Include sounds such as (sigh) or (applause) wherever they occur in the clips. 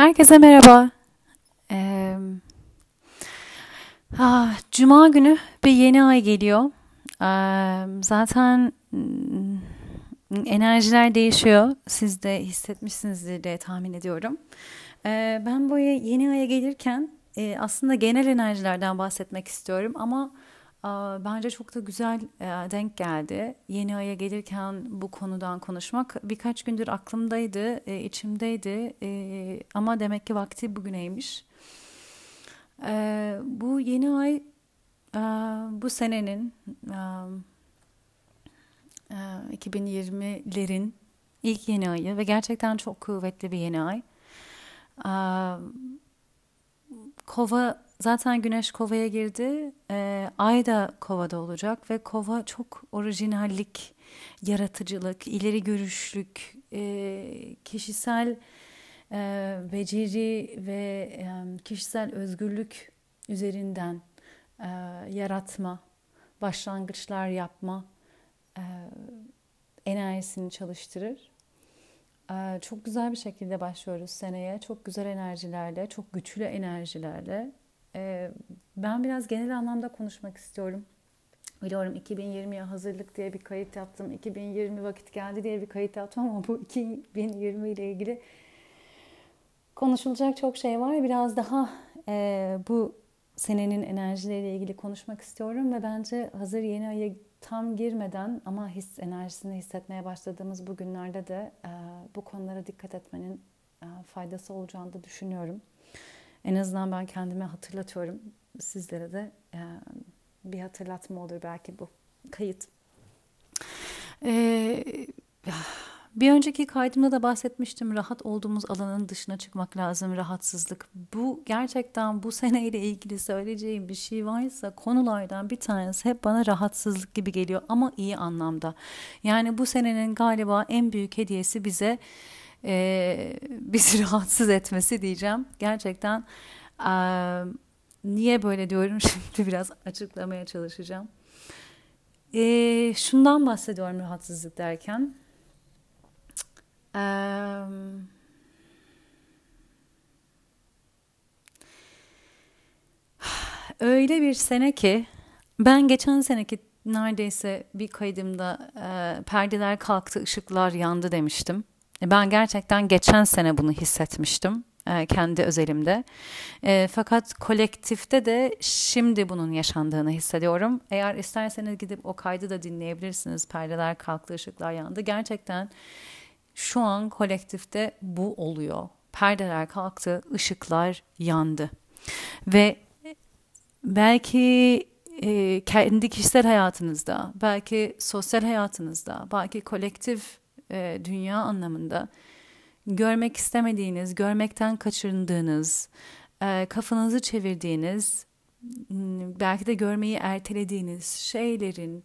Herkese merhaba. Ee, ah, Cuma günü bir yeni ay geliyor. Ee, zaten mm, enerjiler değişiyor. Siz de hissetmişsinizdir diye tahmin ediyorum. Ee, ben bu yeni aya gelirken e, aslında genel enerjilerden bahsetmek istiyorum ama Bence çok da güzel denk geldi. Yeni aya gelirken bu konudan konuşmak birkaç gündür aklımdaydı, içimdeydi ama demek ki vakti bugüneymiş. Bu yeni ay bu senenin 2020'lerin ilk yeni ayı ve gerçekten çok kuvvetli bir yeni ay. Kova zaten güneş kovaya girdi. E, ay da kovada olacak ve kova çok orijinallik, yaratıcılık, ileri görüşlük, e, kişisel e, beceri ve e, kişisel özgürlük üzerinden e, yaratma, başlangıçlar yapma e, enerjisini çalıştırır. Çok güzel bir şekilde başlıyoruz seneye. Çok güzel enerjilerle, çok güçlü enerjilerle. Ben biraz genel anlamda konuşmak istiyorum. Biliyorum 2020'ye hazırlık diye bir kayıt yaptım. 2020 vakit geldi diye bir kayıt yaptım ama bu 2020 ile ilgili konuşulacak çok şey var. Biraz daha bu senenin enerjileriyle ilgili konuşmak istiyorum ve bence hazır yeni aya tam girmeden ama his enerjisini hissetmeye başladığımız bu günlerde de e, bu konulara dikkat etmenin e, faydası olacağını da düşünüyorum. En azından ben kendime hatırlatıyorum. Sizlere de e, bir hatırlatma olur belki bu kayıt. Ee, bir önceki kaydımda da bahsetmiştim. Rahat olduğumuz alanın dışına çıkmak lazım. Rahatsızlık. Bu gerçekten bu seneyle ilgili söyleyeceğim bir şey varsa konulardan bir tanesi hep bana rahatsızlık gibi geliyor ama iyi anlamda. Yani bu senenin galiba en büyük hediyesi bize e, bizi (laughs) rahatsız etmesi diyeceğim. Gerçekten e, niye böyle diyorum (laughs) şimdi biraz açıklamaya çalışacağım. E, şundan bahsediyorum rahatsızlık derken öyle bir sene ki ben geçen seneki neredeyse bir kaydımda e, perdeler kalktı, ışıklar yandı demiştim. E, ben gerçekten geçen sene bunu hissetmiştim e, kendi özelimde. E, fakat kolektifte de şimdi bunun yaşandığını hissediyorum. Eğer isterseniz gidip o kaydı da dinleyebilirsiniz. Perdeler kalktı, ışıklar yandı. Gerçekten şu an kolektifte bu oluyor. Perdeler kalktı, ışıklar yandı. Ve belki kendi kişisel hayatınızda, belki sosyal hayatınızda, belki kolektif e, dünya anlamında görmek istemediğiniz, görmekten kaçırdığınız, e, kafanızı çevirdiğiniz, belki de görmeyi ertelediğiniz şeylerin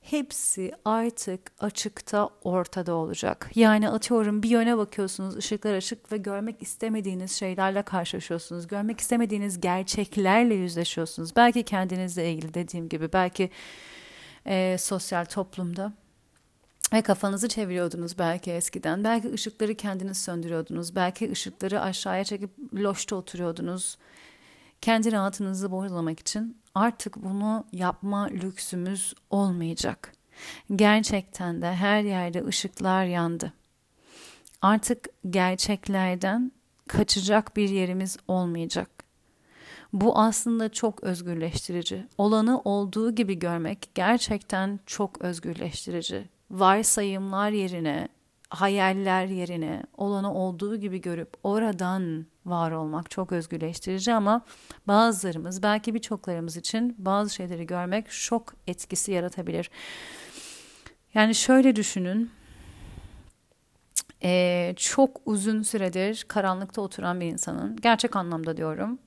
hepsi artık açıkta ortada olacak. Yani atıyorum bir yöne bakıyorsunuz ışıklar açık ve görmek istemediğiniz şeylerle karşılaşıyorsunuz. Görmek istemediğiniz gerçeklerle yüzleşiyorsunuz. Belki kendinizle ilgili dediğim gibi belki e, sosyal toplumda ve kafanızı çeviriyordunuz belki eskiden. Belki ışıkları kendiniz söndürüyordunuz. Belki ışıkları aşağıya çekip loşta oturuyordunuz. Kendi rahatınızı bozmamak için artık bunu yapma lüksümüz olmayacak. Gerçekten de her yerde ışıklar yandı. Artık gerçeklerden kaçacak bir yerimiz olmayacak. Bu aslında çok özgürleştirici. Olanı olduğu gibi görmek gerçekten çok özgürleştirici. Varsayımlar yerine hayaller yerine olanı olduğu gibi görüp oradan var olmak çok özgürleştirici ama bazılarımız belki birçoklarımız için bazı şeyleri görmek şok etkisi yaratabilir. Yani şöyle düşünün ee, çok uzun süredir karanlıkta oturan bir insanın gerçek anlamda diyorum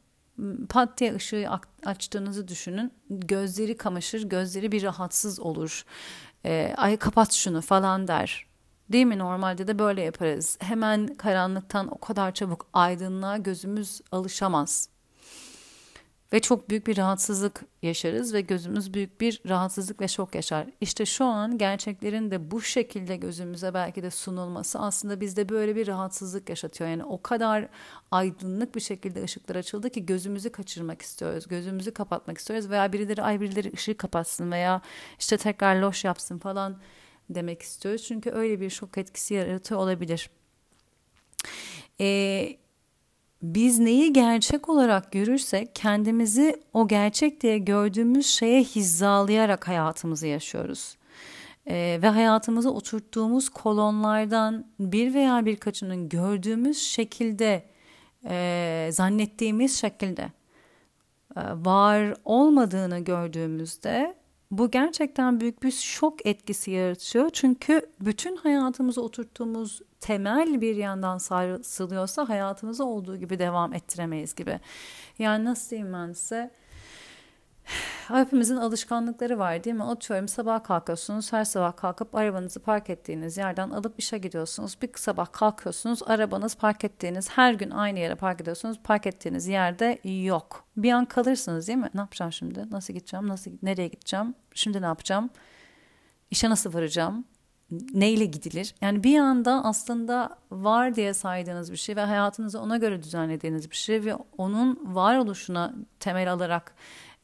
pat diye ışığı açtığınızı düşünün gözleri kamaşır gözleri bir rahatsız olur ee, ay kapat şunu falan der Değil mi? Normalde de böyle yaparız. Hemen karanlıktan o kadar çabuk aydınlığa gözümüz alışamaz. Ve çok büyük bir rahatsızlık yaşarız ve gözümüz büyük bir rahatsızlık ve şok yaşar. İşte şu an gerçeklerin de bu şekilde gözümüze belki de sunulması aslında bizde böyle bir rahatsızlık yaşatıyor. Yani o kadar aydınlık bir şekilde ışıklar açıldı ki gözümüzü kaçırmak istiyoruz. Gözümüzü kapatmak istiyoruz veya birileri ay birileri ışığı kapatsın veya işte tekrar loş yapsın falan demek istiyoruz. Çünkü öyle bir şok etkisi yaratıyor olabilir. Eee biz neyi gerçek olarak görürsek kendimizi o gerçek diye gördüğümüz şeye hizalayarak hayatımızı yaşıyoruz. Ee, ve hayatımıza oturttuğumuz kolonlardan bir veya birkaçının gördüğümüz şekilde, e, zannettiğimiz şekilde e, var olmadığını gördüğümüzde bu gerçekten büyük bir şok etkisi yaratıyor. Çünkü bütün hayatımıza oturttuğumuz temel bir yandan sarsılıyorsa hayatımıza olduğu gibi devam ettiremeyiz gibi. Yani nasıl diyeyim ben size? Hepimizin alışkanlıkları var değil mi? Atıyorum sabah kalkıyorsunuz, her sabah kalkıp arabanızı park ettiğiniz yerden alıp işe gidiyorsunuz. Bir sabah kalkıyorsunuz, arabanız park ettiğiniz, her gün aynı yere park ediyorsunuz. Park ettiğiniz yerde yok. Bir an kalırsınız değil mi? Ne yapacağım şimdi? Nasıl gideceğim? Nasıl nereye gideceğim? Şimdi ne yapacağım? İşe nasıl varacağım? neyle gidilir? Yani bir anda aslında var diye saydığınız bir şey ve hayatınızı ona göre düzenlediğiniz bir şey ve onun varoluşuna temel alarak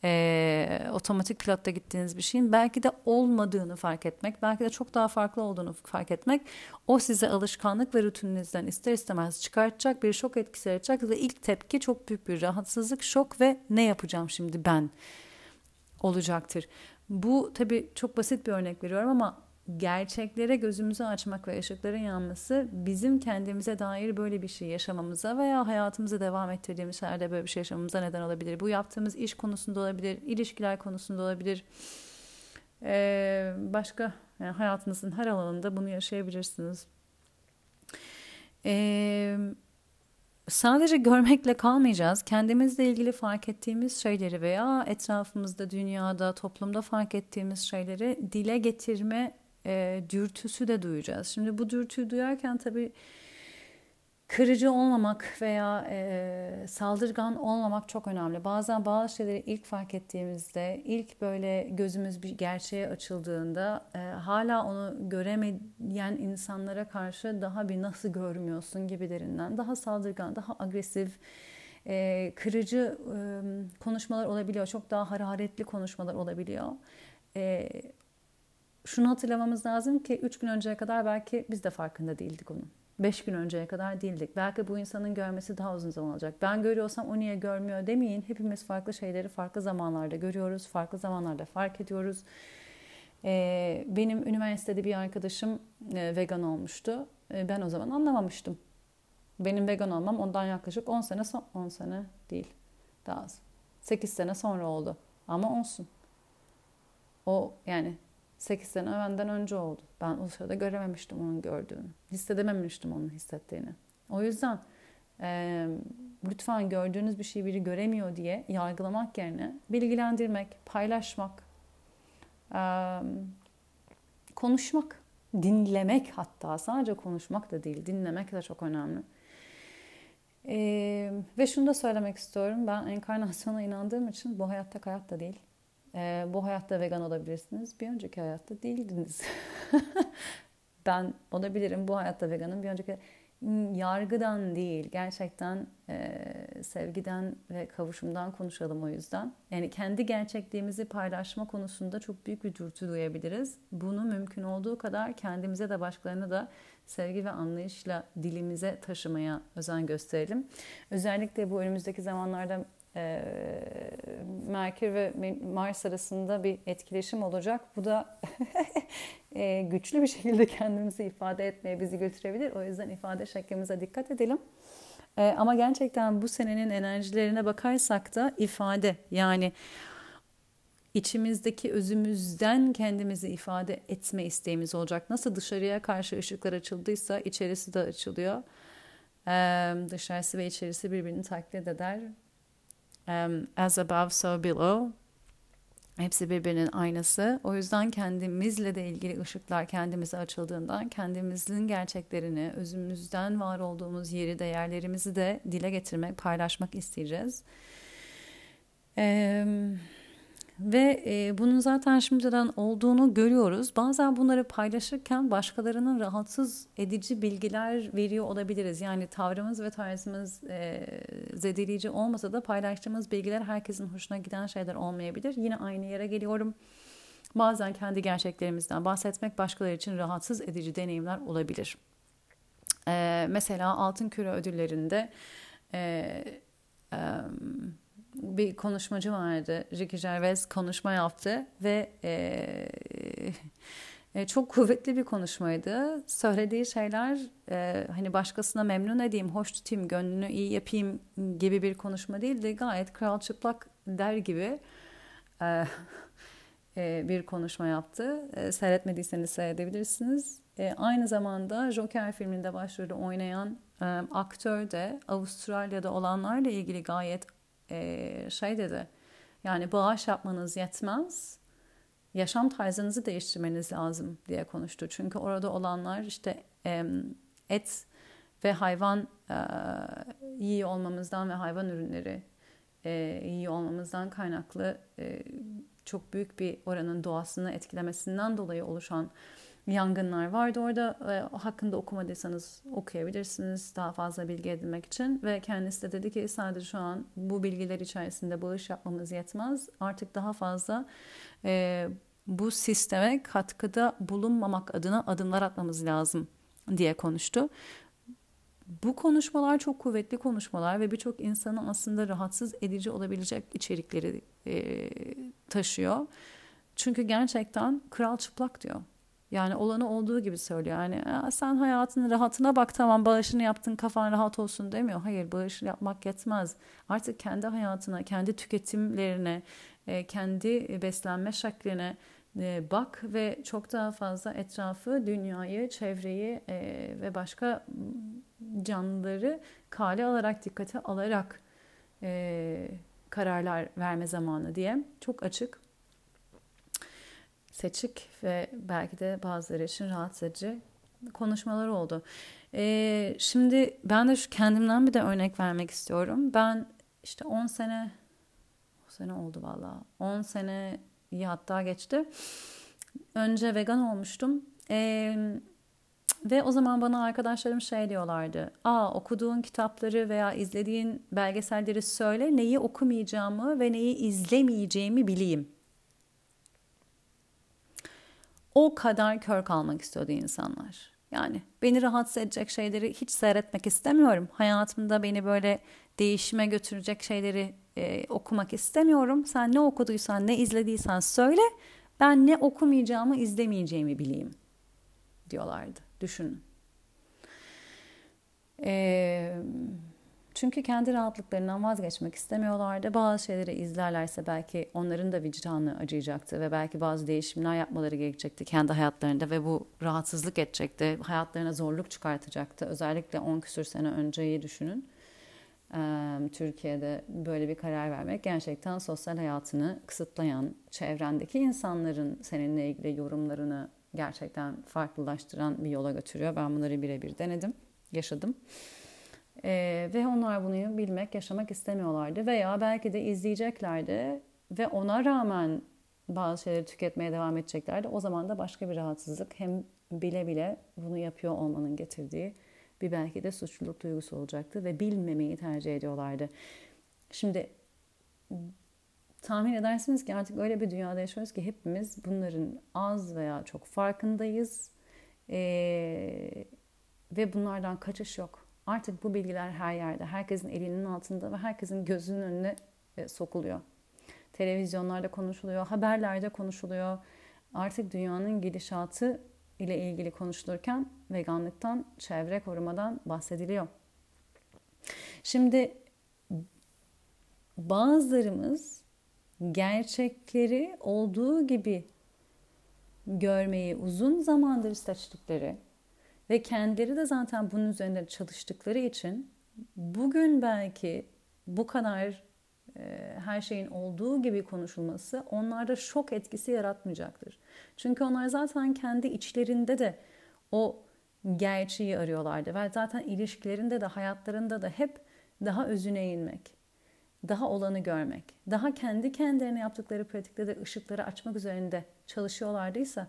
e, otomatik pilotta gittiğiniz bir şeyin belki de olmadığını fark etmek, belki de çok daha farklı olduğunu fark etmek o size alışkanlık ve rutininizden ister istemez çıkartacak bir şok etkisi yaratacak ve ilk tepki çok büyük bir rahatsızlık, şok ve ne yapacağım şimdi ben olacaktır. Bu tabii çok basit bir örnek veriyorum ama gerçeklere gözümüzü açmak ve ışıkların yanması bizim kendimize dair böyle bir şey yaşamamıza veya hayatımızı devam ettirdiğimiz yerde böyle bir şey yaşamamıza neden olabilir. Bu yaptığımız iş konusunda olabilir, ilişkiler konusunda olabilir. Ee, başka yani hayatınızın her alanında bunu yaşayabilirsiniz. Ee, sadece görmekle kalmayacağız. Kendimizle ilgili fark ettiğimiz şeyleri veya etrafımızda, dünyada, toplumda fark ettiğimiz şeyleri dile getirme e, dürtüsü de duyacağız. Şimdi bu dürtüyü duyarken tabii kırıcı olmamak veya e, saldırgan olmamak çok önemli. Bazen bazı şeyleri ilk fark ettiğimizde, ilk böyle gözümüz bir gerçeğe açıldığında e, hala onu göremeyen insanlara karşı daha bir nasıl görmüyorsun gibilerinden daha saldırgan, daha agresif, e, kırıcı e, konuşmalar olabiliyor. Çok daha hararetli konuşmalar olabiliyor. E, şunu hatırlamamız lazım ki 3 gün önceye kadar belki biz de farkında değildik onun. 5 gün önceye kadar değildik. Belki bu insanın görmesi daha uzun zaman olacak. Ben görüyorsam o niye görmüyor demeyin. Hepimiz farklı şeyleri farklı zamanlarda görüyoruz. Farklı zamanlarda fark ediyoruz. Ee, benim üniversitede bir arkadaşım e, vegan olmuştu. E, ben o zaman anlamamıştım. Benim vegan olmam ondan yaklaşık 10 sene son 10 sene değil. Daha az. 8 sene sonra oldu. Ama olsun. O yani 8 sene benden önce oldu. Ben o sırada görememiştim onun gördüğünü. Hissedememiştim onun hissettiğini. O yüzden e, lütfen gördüğünüz bir şeyi biri göremiyor diye yargılamak yerine bilgilendirmek, paylaşmak, e, konuşmak, dinlemek hatta sadece konuşmak da değil, dinlemek de çok önemli. Ee, ve şunu da söylemek istiyorum. Ben enkarnasyona inandığım için bu hayatta hayatta değil. Ee, bu hayatta vegan olabilirsiniz. Bir önceki hayatta değildiniz. (laughs) ben olabilirim bu hayatta veganım. Bir önceki yargıdan değil gerçekten e, sevgiden ve kavuşumdan konuşalım o yüzden. Yani kendi gerçekliğimizi paylaşma konusunda çok büyük bir dürtü duyabiliriz. Bunu mümkün olduğu kadar kendimize de başkalarına da sevgi ve anlayışla dilimize taşımaya özen gösterelim. Özellikle bu önümüzdeki zamanlarda e, Merkür ve Mars arasında bir etkileşim olacak. Bu da (laughs) e, güçlü bir şekilde kendimizi ifade etmeye bizi götürebilir. O yüzden ifade şeklimize dikkat edelim. E, ama gerçekten bu senenin enerjilerine bakarsak da ifade yani içimizdeki özümüzden kendimizi ifade etme isteğimiz olacak. Nasıl dışarıya karşı ışıklar açıldıysa içerisi de açılıyor. Ee, dışarısı ve içerisi birbirini taklit eder um, as above so below. Hepsi birbirinin aynası. O yüzden kendimizle de ilgili ışıklar kendimize açıldığından kendimizin gerçeklerini, özümüzden var olduğumuz yeri, değerlerimizi de dile getirmek, paylaşmak isteyeceğiz. Eee ve e, bunun zaten şimdiden olduğunu görüyoruz. Bazen bunları paylaşırken başkalarının rahatsız edici bilgiler veriyor olabiliriz. Yani tavrımız ve tarzımız e, zedeleyici olmasa da paylaştığımız bilgiler herkesin hoşuna giden şeyler olmayabilir. Yine aynı yere geliyorum. Bazen kendi gerçeklerimizden bahsetmek başkaları için rahatsız edici deneyimler olabilir. E, mesela Altın Küre ödüllerinde... E, e, bir konuşmacı vardı. Ricky Gervais konuşma yaptı ve e, e, çok kuvvetli bir konuşmaydı. Söylediği şeyler e, hani başkasına memnun edeyim, hoş tutayım, gönlünü iyi yapayım gibi bir konuşma değildi. Gayet kral çıplak der gibi e, e, bir konuşma yaptı. E, seyretmediyseniz seyredebilirsiniz. E, aynı zamanda Joker filminde başrolü oynayan e, aktör de Avustralya'da olanlarla ilgili gayet e, şey dedi. Yani bağış yapmanız yetmez. Yaşam tarzınızı değiştirmeniz lazım diye konuştu. Çünkü orada olanlar işte e, et ve hayvan e, iyi olmamızdan ve hayvan ürünleri e, iyi olmamızdan kaynaklı e, çok büyük bir oranın doğasını etkilemesinden dolayı oluşan yangınlar vardı orada. E, hakkında okumadıysanız okuyabilirsiniz daha fazla bilgi edinmek için. Ve kendisi de dedi ki sadece şu an bu bilgiler içerisinde bağış yapmamız yetmez. Artık daha fazla e, bu sisteme katkıda bulunmamak adına adımlar atmamız lazım diye konuştu. Bu konuşmalar çok kuvvetli konuşmalar ve birçok insanı aslında rahatsız edici olabilecek içerikleri e, taşıyor. Çünkü gerçekten kral çıplak diyor. Yani olanı olduğu gibi söylüyor. Yani sen hayatının rahatına bak tamam bağışını yaptın kafan rahat olsun demiyor. Hayır bağış yapmak yetmez. Artık kendi hayatına, kendi tüketimlerine, e, kendi beslenme şekline e, bak ve çok daha fazla etrafı, dünyayı, çevreyi e, ve başka canlıları kale alarak, dikkate alarak kararlar verme zamanı diye çok açık seçik ve belki de bazıları için rahatsız edici konuşmalar oldu. Ee, şimdi ben de şu kendimden bir de örnek vermek istiyorum. Ben işte 10 sene 10 sene oldu valla. 10 sene iyi hatta geçti. Önce vegan olmuştum. Ee, ve o zaman bana arkadaşlarım şey diyorlardı. Aa okuduğun kitapları veya izlediğin belgeselleri söyle neyi okumayacağımı ve neyi izlemeyeceğimi bileyim. O kadar kör kalmak istiyordu insanlar. Yani beni rahatsız edecek şeyleri hiç seyretmek istemiyorum. Hayatımda beni böyle değişime götürecek şeyleri e, okumak istemiyorum. Sen ne okuduysan, ne izlediysen söyle. Ben ne okumayacağımı, izlemeyeceğimi bileyim diyorlardı. Düşünün. Eee çünkü kendi rahatlıklarından vazgeçmek istemiyorlardı. Bazı şeyleri izlerlerse belki onların da vicdanı acıyacaktı ve belki bazı değişimler yapmaları gerekecekti kendi hayatlarında ve bu rahatsızlık edecekti. Hayatlarına zorluk çıkartacaktı. Özellikle 10 küsür sene önceyi düşünün. Türkiye'de böyle bir karar vermek gerçekten sosyal hayatını kısıtlayan, çevrendeki insanların seninle ilgili yorumlarını gerçekten farklılaştıran bir yola götürüyor. Ben bunları birebir denedim, yaşadım. Ee, ve onlar bunu bilmek, yaşamak istemiyorlardı. Veya belki de izleyeceklerdi ve ona rağmen bazı şeyleri tüketmeye devam edeceklerdi. O zaman da başka bir rahatsızlık hem bile bile bunu yapıyor olmanın getirdiği bir belki de suçluluk duygusu olacaktı ve bilmemeyi tercih ediyorlardı. Şimdi tahmin edersiniz ki artık öyle bir dünyada yaşıyoruz ki hepimiz bunların az veya çok farkındayız ee, ve bunlardan kaçış yok. Artık bu bilgiler her yerde, herkesin elinin altında ve herkesin gözünün önüne e, sokuluyor. Televizyonlarda konuşuluyor, haberlerde konuşuluyor. Artık dünyanın gidişatı ile ilgili konuşulurken veganlıktan, çevre korumadan bahsediliyor. Şimdi bazılarımız gerçekleri olduğu gibi görmeyi uzun zamandır seçtikleri ve kendileri de zaten bunun üzerinde çalıştıkları için bugün belki bu kadar e, her şeyin olduğu gibi konuşulması onlarda şok etkisi yaratmayacaktır. Çünkü onlar zaten kendi içlerinde de o gerçeği arıyorlardı ve zaten ilişkilerinde de hayatlarında da hep daha özüne inmek, daha olanı görmek, daha kendi kendilerine yaptıkları pratikte de ışıkları açmak üzerinde çalışıyorlardıysa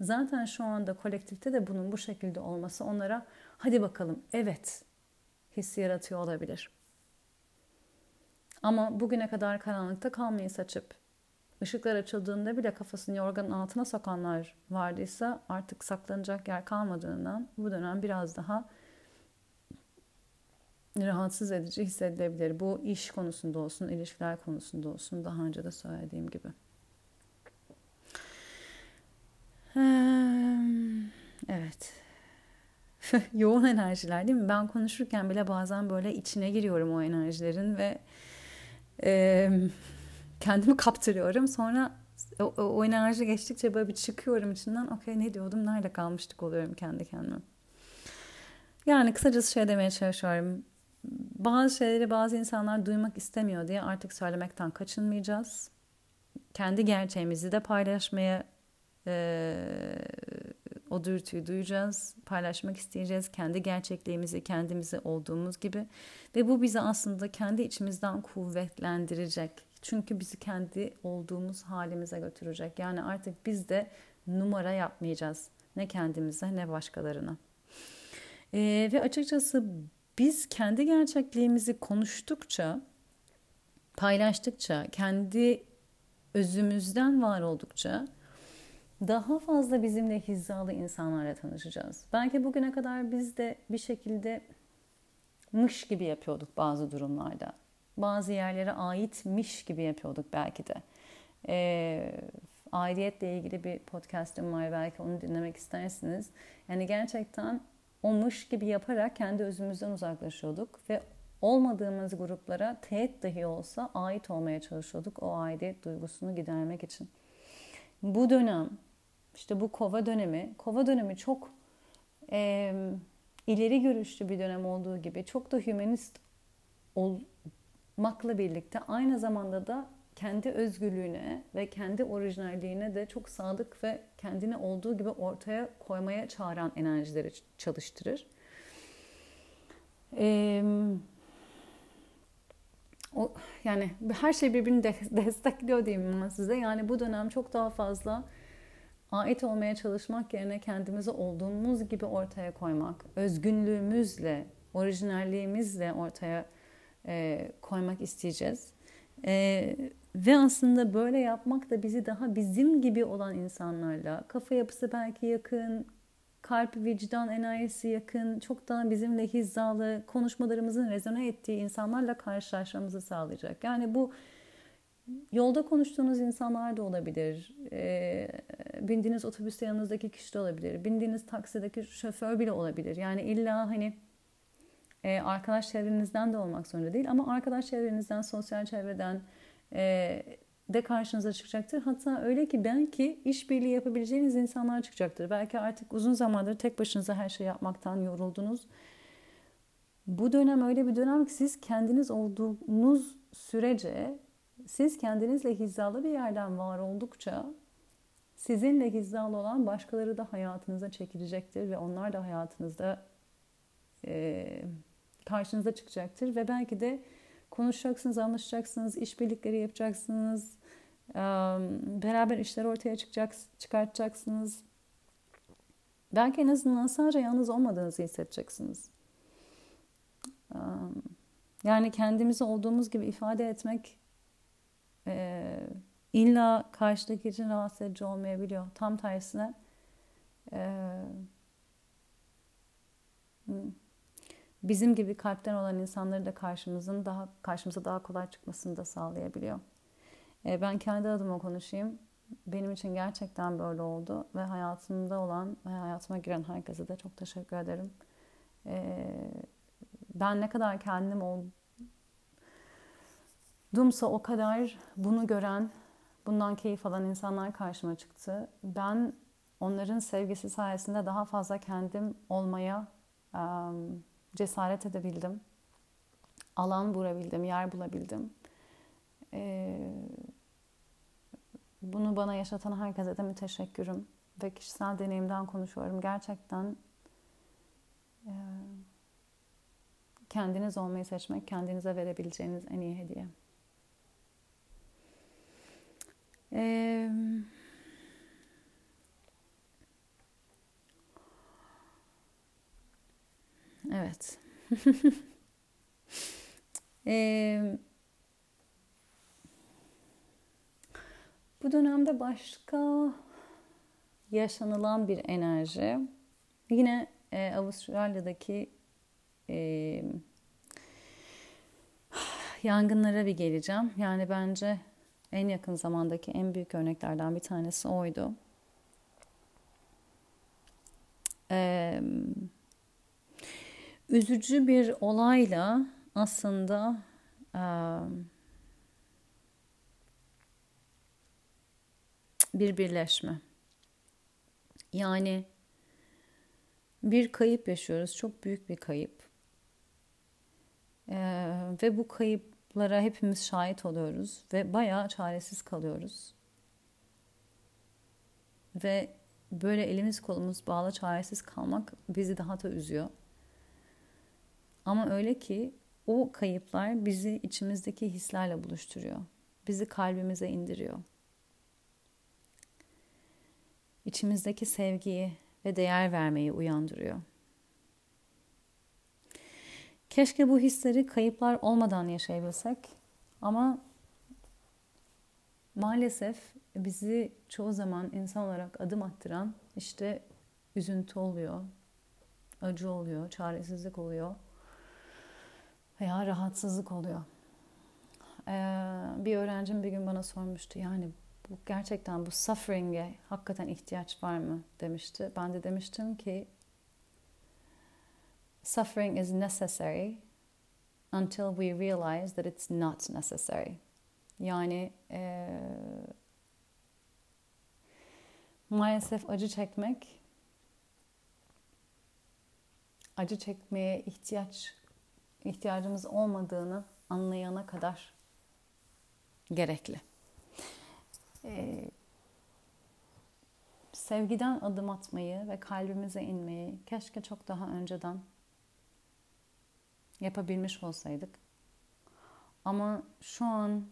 zaten şu anda kolektifte de bunun bu şekilde olması onlara hadi bakalım evet hissi yaratıyor olabilir. Ama bugüne kadar karanlıkta kalmayı saçıp ışıklar açıldığında bile kafasını yorganın altına sokanlar vardıysa artık saklanacak yer kalmadığından bu dönem biraz daha rahatsız edici hissedilebilir. Bu iş konusunda olsun, ilişkiler konusunda olsun daha önce de söylediğim gibi. Evet. (laughs) Yoğun enerjiler değil mi? Ben konuşurken bile bazen böyle içine giriyorum o enerjilerin ve e, kendimi kaptırıyorum. Sonra o, o enerji geçtikçe böyle bir çıkıyorum içinden. Okey ne diyordum, nerede kalmıştık oluyorum kendi kendime. Yani kısacası şey demeye çalışıyorum. Bazı şeyleri bazı insanlar duymak istemiyor diye artık söylemekten kaçınmayacağız. Kendi gerçeğimizi de paylaşmaya e, o dürtüyü duyacağız, paylaşmak isteyeceğiz. Kendi gerçekliğimizi, kendimizi olduğumuz gibi. Ve bu bizi aslında kendi içimizden kuvvetlendirecek. Çünkü bizi kendi olduğumuz halimize götürecek. Yani artık biz de numara yapmayacağız. Ne kendimize ne başkalarına. Ee, ve açıkçası biz kendi gerçekliğimizi konuştukça, paylaştıkça, kendi özümüzden var oldukça daha fazla bizimle hizalı insanlarla tanışacağız. Belki bugüne kadar biz de bir şekilde mış gibi yapıyorduk bazı durumlarda. Bazı yerlere aitmiş gibi yapıyorduk belki de. Ee, aidiyetle ilgili bir podcast'im var belki onu dinlemek istersiniz. Yani gerçekten o mış gibi yaparak kendi özümüzden uzaklaşıyorduk ve olmadığımız gruplara teğet dahi olsa ait olmaya çalışıyorduk o aidiyet duygusunu gidermek için. Bu dönem işte bu kova dönemi, kova dönemi çok e, ileri görüşlü bir dönem olduğu gibi çok da hümanist olmakla birlikte aynı zamanda da kendi özgürlüğüne ve kendi orijinalliğine de çok sadık ve kendini olduğu gibi ortaya koymaya çağıran enerjileri çalıştırır. Ee, o yani her şey birbirini de, (laughs) destekliyor diyeyim ben size. Yani bu dönem çok daha fazla ait olmaya çalışmak yerine kendimizi olduğumuz gibi ortaya koymak, özgünlüğümüzle, orijinalliğimizle ortaya e, koymak isteyeceğiz. E, ve aslında böyle yapmak da bizi daha bizim gibi olan insanlarla, kafa yapısı belki yakın, kalp, vicdan, enerjisi yakın, çok daha bizimle hizalı, konuşmalarımızın rezone ettiği insanlarla karşılaşmamızı sağlayacak. Yani bu Yolda konuştuğunuz insanlar da olabilir. E, bindiğiniz otobüste yanınızdaki kişi de olabilir. Bindiğiniz taksideki şoför bile olabilir. Yani illa hani e, arkadaş çevrenizden de olmak zorunda değil. Ama arkadaş çevrenizden, sosyal çevreden e, de karşınıza çıkacaktır. Hatta öyle ki belki işbirliği yapabileceğiniz insanlar çıkacaktır. Belki artık uzun zamandır tek başınıza her şeyi yapmaktan yoruldunuz. Bu dönem öyle bir dönem ki siz kendiniz olduğunuz sürece siz kendinizle hizalı bir yerden var oldukça sizinle hizalı olan başkaları da hayatınıza çekilecektir ve onlar da hayatınızda e, karşınıza çıkacaktır ve belki de konuşacaksınız, anlaşacaksınız, işbirlikleri yapacaksınız, e, beraber işler ortaya çıkacak, çıkartacaksınız. Belki en azından sadece yalnız olmadığınızı hissedeceksiniz. Yani kendimizi olduğumuz gibi ifade etmek e, illa karşıdaki için rahatsız edici olmayabiliyor. Tam tersine e, bizim gibi kalpten olan insanları da karşımızın daha karşımıza daha kolay çıkmasını da sağlayabiliyor. E, ben kendi adıma konuşayım. Benim için gerçekten böyle oldu ve hayatımda olan ve hayatıma giren herkese de çok teşekkür ederim. E, ben ne kadar kendim ol, Dumsa o kadar bunu gören, bundan keyif alan insanlar karşıma çıktı. Ben onların sevgisi sayesinde daha fazla kendim olmaya um, cesaret edebildim. Alan bulabildim, yer bulabildim. Ee, bunu bana yaşatan herkese de müteşekkürüm. Ve kişisel deneyimden konuşuyorum. Gerçekten e, kendiniz olmayı seçmek, kendinize verebileceğiniz en iyi hediye. Ee, evet. (laughs) ee, bu dönemde başka yaşanılan bir enerji. Yine e, Avustralya'daki e, (sighs) yangınlara bir geleceğim. Yani bence en yakın zamandaki en büyük örneklerden bir tanesi oydu. Ee, üzücü bir olayla aslında e, bir birleşme. Yani bir kayıp yaşıyoruz. Çok büyük bir kayıp. Ee, ve bu kayıplara hepimiz şahit oluyoruz ve bayağı çaresiz kalıyoruz. Ve böyle elimiz kolumuz bağlı çaresiz kalmak bizi daha da üzüyor. Ama öyle ki o kayıplar bizi içimizdeki hislerle buluşturuyor. Bizi kalbimize indiriyor. İçimizdeki sevgiyi ve değer vermeyi uyandırıyor. Keşke bu hisleri kayıplar olmadan yaşayabilsek ama maalesef bizi çoğu zaman insan olarak adım attıran işte üzüntü oluyor, acı oluyor, çaresizlik oluyor veya rahatsızlık oluyor. Ee, bir öğrencim bir gün bana sormuştu yani bu gerçekten bu suffering'e hakikaten ihtiyaç var mı demişti. Ben de demiştim ki suffering is necessary until we realize that it's not necessary. Yani e, maalesef acı çekmek acı çekmeye ihtiyaç ihtiyacımız olmadığını anlayana kadar gerekli. Ee, sevgiden adım atmayı ve kalbimize inmeyi keşke çok daha önceden yapabilmiş olsaydık. Ama şu an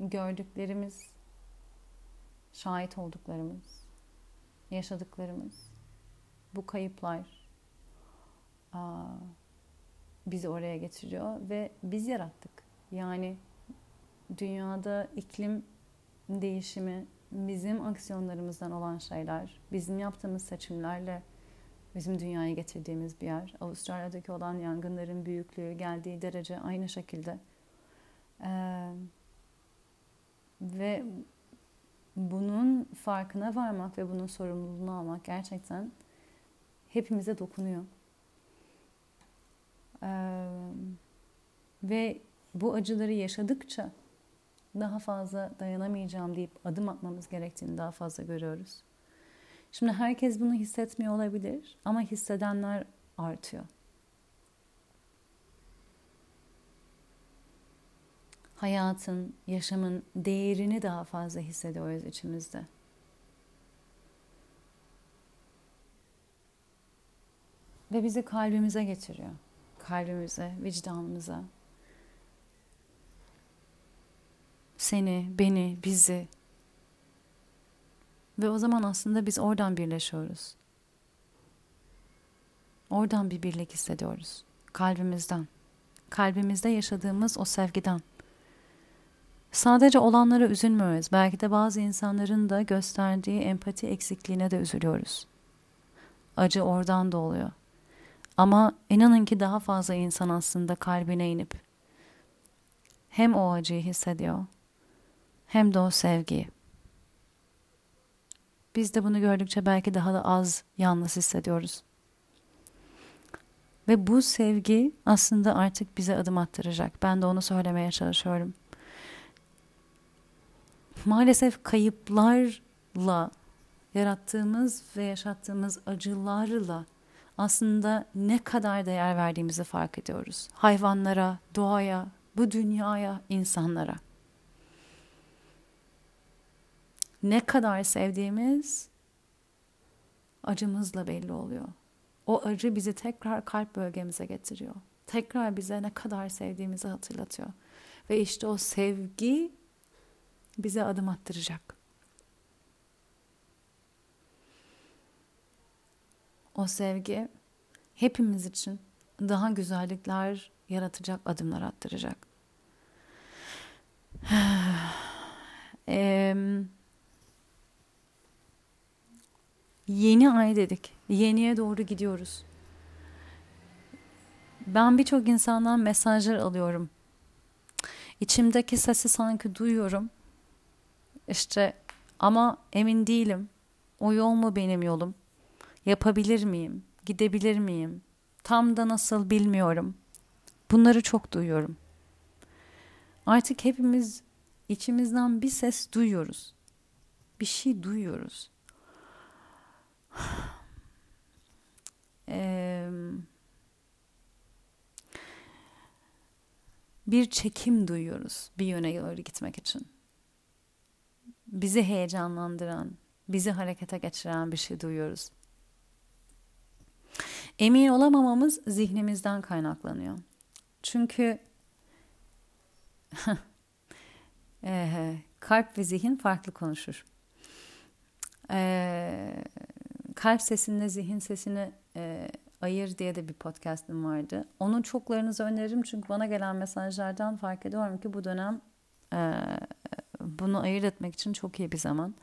gördüklerimiz, şahit olduklarımız, yaşadıklarımız, bu kayıplar bizi oraya getiriyor ve biz yarattık. Yani dünyada iklim değişimi bizim aksiyonlarımızdan olan şeyler, bizim yaptığımız seçimlerle bizim dünyaya getirdiğimiz bir yer. Avustralya'daki olan yangınların büyüklüğü, geldiği derece aynı şekilde. Ee, ve bunun farkına varmak ve bunun sorumluluğunu almak gerçekten hepimize dokunuyor. Ee, ve bu acıları yaşadıkça daha fazla dayanamayacağım deyip adım atmamız gerektiğini daha fazla görüyoruz. Şimdi herkes bunu hissetmiyor olabilir ama hissedenler artıyor. Hayatın, yaşamın değerini daha fazla hissediyoruz içimizde. Ve bizi kalbimize getiriyor. Kalbimize, vicdanımıza. Seni, beni, bizi ve o zaman aslında biz oradan birleşiyoruz. Oradan bir birlik hissediyoruz. Kalbimizden. Kalbimizde yaşadığımız o sevgiden. Sadece olanlara üzülmüyoruz. Belki de bazı insanların da gösterdiği empati eksikliğine de üzülüyoruz. Acı oradan da oluyor. Ama inanın ki daha fazla insan aslında kalbine inip hem o acıyı hissediyor hem de o sevgiyi. Biz de bunu gördükçe belki daha da az yalnız hissediyoruz. Ve bu sevgi aslında artık bize adım attıracak. Ben de onu söylemeye çalışıyorum. Maalesef kayıplarla yarattığımız ve yaşattığımız acılarla aslında ne kadar değer verdiğimizi fark ediyoruz. Hayvanlara, doğaya, bu dünyaya, insanlara. Ne kadar sevdiğimiz acımızla belli oluyor. O acı bizi tekrar kalp bölgemize getiriyor. Tekrar bize ne kadar sevdiğimizi hatırlatıyor. Ve işte o sevgi bize adım attıracak. O sevgi hepimiz için daha güzellikler yaratacak adımlar attıracak. (sighs) ee, yeni ay dedik. Yeniye doğru gidiyoruz. Ben birçok insandan mesajlar alıyorum. İçimdeki sesi sanki duyuyorum. İşte ama emin değilim. O yol mu benim yolum? Yapabilir miyim? Gidebilir miyim? Tam da nasıl bilmiyorum. Bunları çok duyuyorum. Artık hepimiz içimizden bir ses duyuyoruz. Bir şey duyuyoruz. Bir çekim duyuyoruz bir yöne doğru gitmek için. Bizi heyecanlandıran, bizi harekete geçiren bir şey duyuyoruz. Emin olamamamız zihnimizden kaynaklanıyor. Çünkü (laughs) kalp ve zihin farklı konuşur. Kalp sesinde zihin sesini e, Ayır diye de bir podcastım vardı. Onun çoklarınızı öneririm çünkü bana gelen mesajlardan fark ediyorum ki bu dönem e, bunu ayırt etmek için çok iyi bir zaman.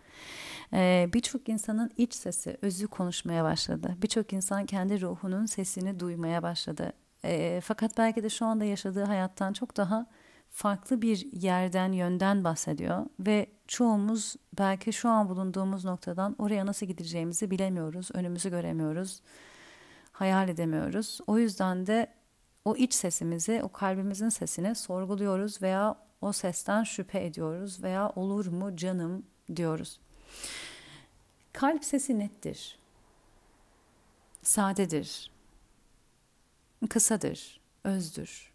E, Birçok insanın iç sesi, özü konuşmaya başladı. Birçok insan kendi ruhunun sesini duymaya başladı. E, fakat belki de şu anda yaşadığı hayattan çok daha farklı bir yerden, yönden bahsediyor ve çoğumuz belki şu an bulunduğumuz noktadan oraya nasıl gideceğimizi bilemiyoruz, önümüzü göremiyoruz hayal edemiyoruz. O yüzden de o iç sesimizi, o kalbimizin sesini sorguluyoruz veya o sesten şüphe ediyoruz veya olur mu canım diyoruz. Kalp sesi nettir. Sadedir. Kısadır, özdür.